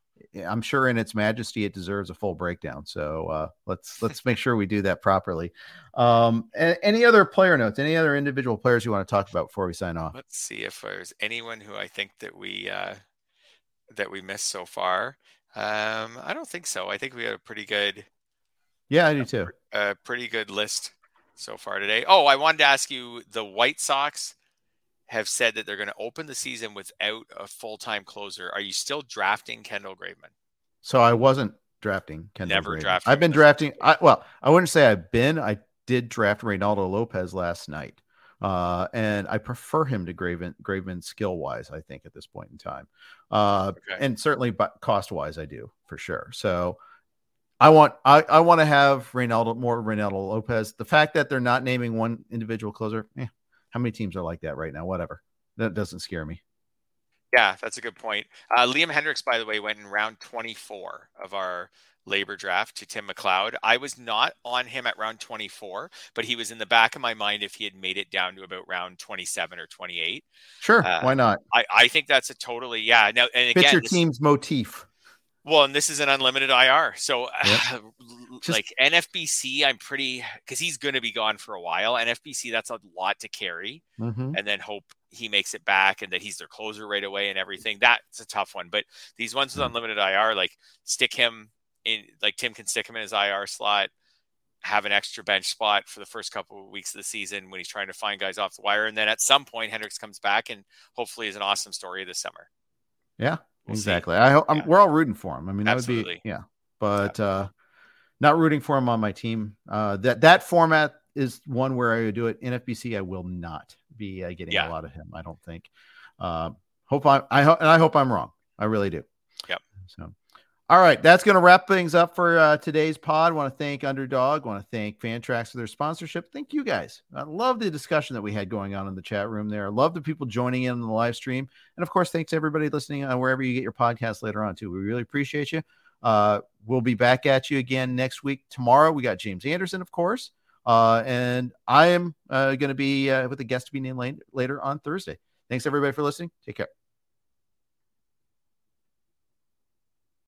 I'm sure in its majesty it deserves a full breakdown. So uh, let's let's make sure we do that properly. Um, any other player notes? Any other individual players you want to talk about before we sign off? Let's see if there's anyone who I think that we uh, that we missed so far. Um, I don't think so. I think we had a pretty good Yeah, I do too. a pretty good list so far today. Oh, I wanted to ask you: the White Sox have said that they're going to open the season without a full time closer. Are you still drafting Kendall Graveman? So I wasn't drafting Kendall. Never Graveman. drafted I've been drafting. I well, I wouldn't say I've been. I did draft Reynaldo Lopez last night, uh, and I prefer him to Graven Graveman skill wise. I think at this point in time, uh, Okay. and certainly but cost wise, I do for sure. So. I want I, I want to have Reynaldo more Reynaldo Lopez. The fact that they're not naming one individual closer, eh, how many teams are like that right now? Whatever. That doesn't scare me. Yeah, that's a good point. Uh, Liam Hendriks, by the way, went in round 24 of our LABR draft to Tim McLeod. I was not on him at round 24, but he was in the back of my mind if he had made it down to about round 27 or 28. Sure, Uh, why not? I, I think that's a totally, yeah. Now, and Fit again, your this- team's motif. well, and this is an unlimited IR. So, Yep. [LAUGHS] Just- like NFBC, I'm pretty, because he's going to be gone for a while. NFBC, that's a lot to carry. Mhm. and then hope he makes it back and that he's their closer right away and everything. That's a tough one. But these ones with Mm. unlimited IR, like stick him in, like Tim can stick him in his IR slot, have an extra bench spot for the first couple of weeks of the season when he's trying to find guys off the wire. And then at some point, Hendriks comes back and hopefully is an awesome story this summer. Yeah, We'll see. exactly. I hope Yeah. we're all rooting for him. I mean, that would Absolutely. be yeah, but uh, not rooting for him on my team. Uh, that that format is one where I would do it. NFBC, I will not be uh, getting Yeah. a lot of him. I don't think. Uh, hope I I hope and I hope I'm wrong. I really do. Yep. So. All right, that's going to wrap things up for uh, today's pod. Want to thank Underdog. Want to thank Fantrax for their sponsorship. Thank you guys. I love the discussion that we had going on in the chat room there. I love the people joining in on the live stream. And of course, thanks everybody listening on wherever you get your podcast later on, too. We really appreciate you. Uh, we'll be back at you again next week. Tomorrow, we got James Anderson, of course. Uh, and I am uh, going to be uh, with a guest to be named later on Thursday. Thanks, everybody, for listening. Take care.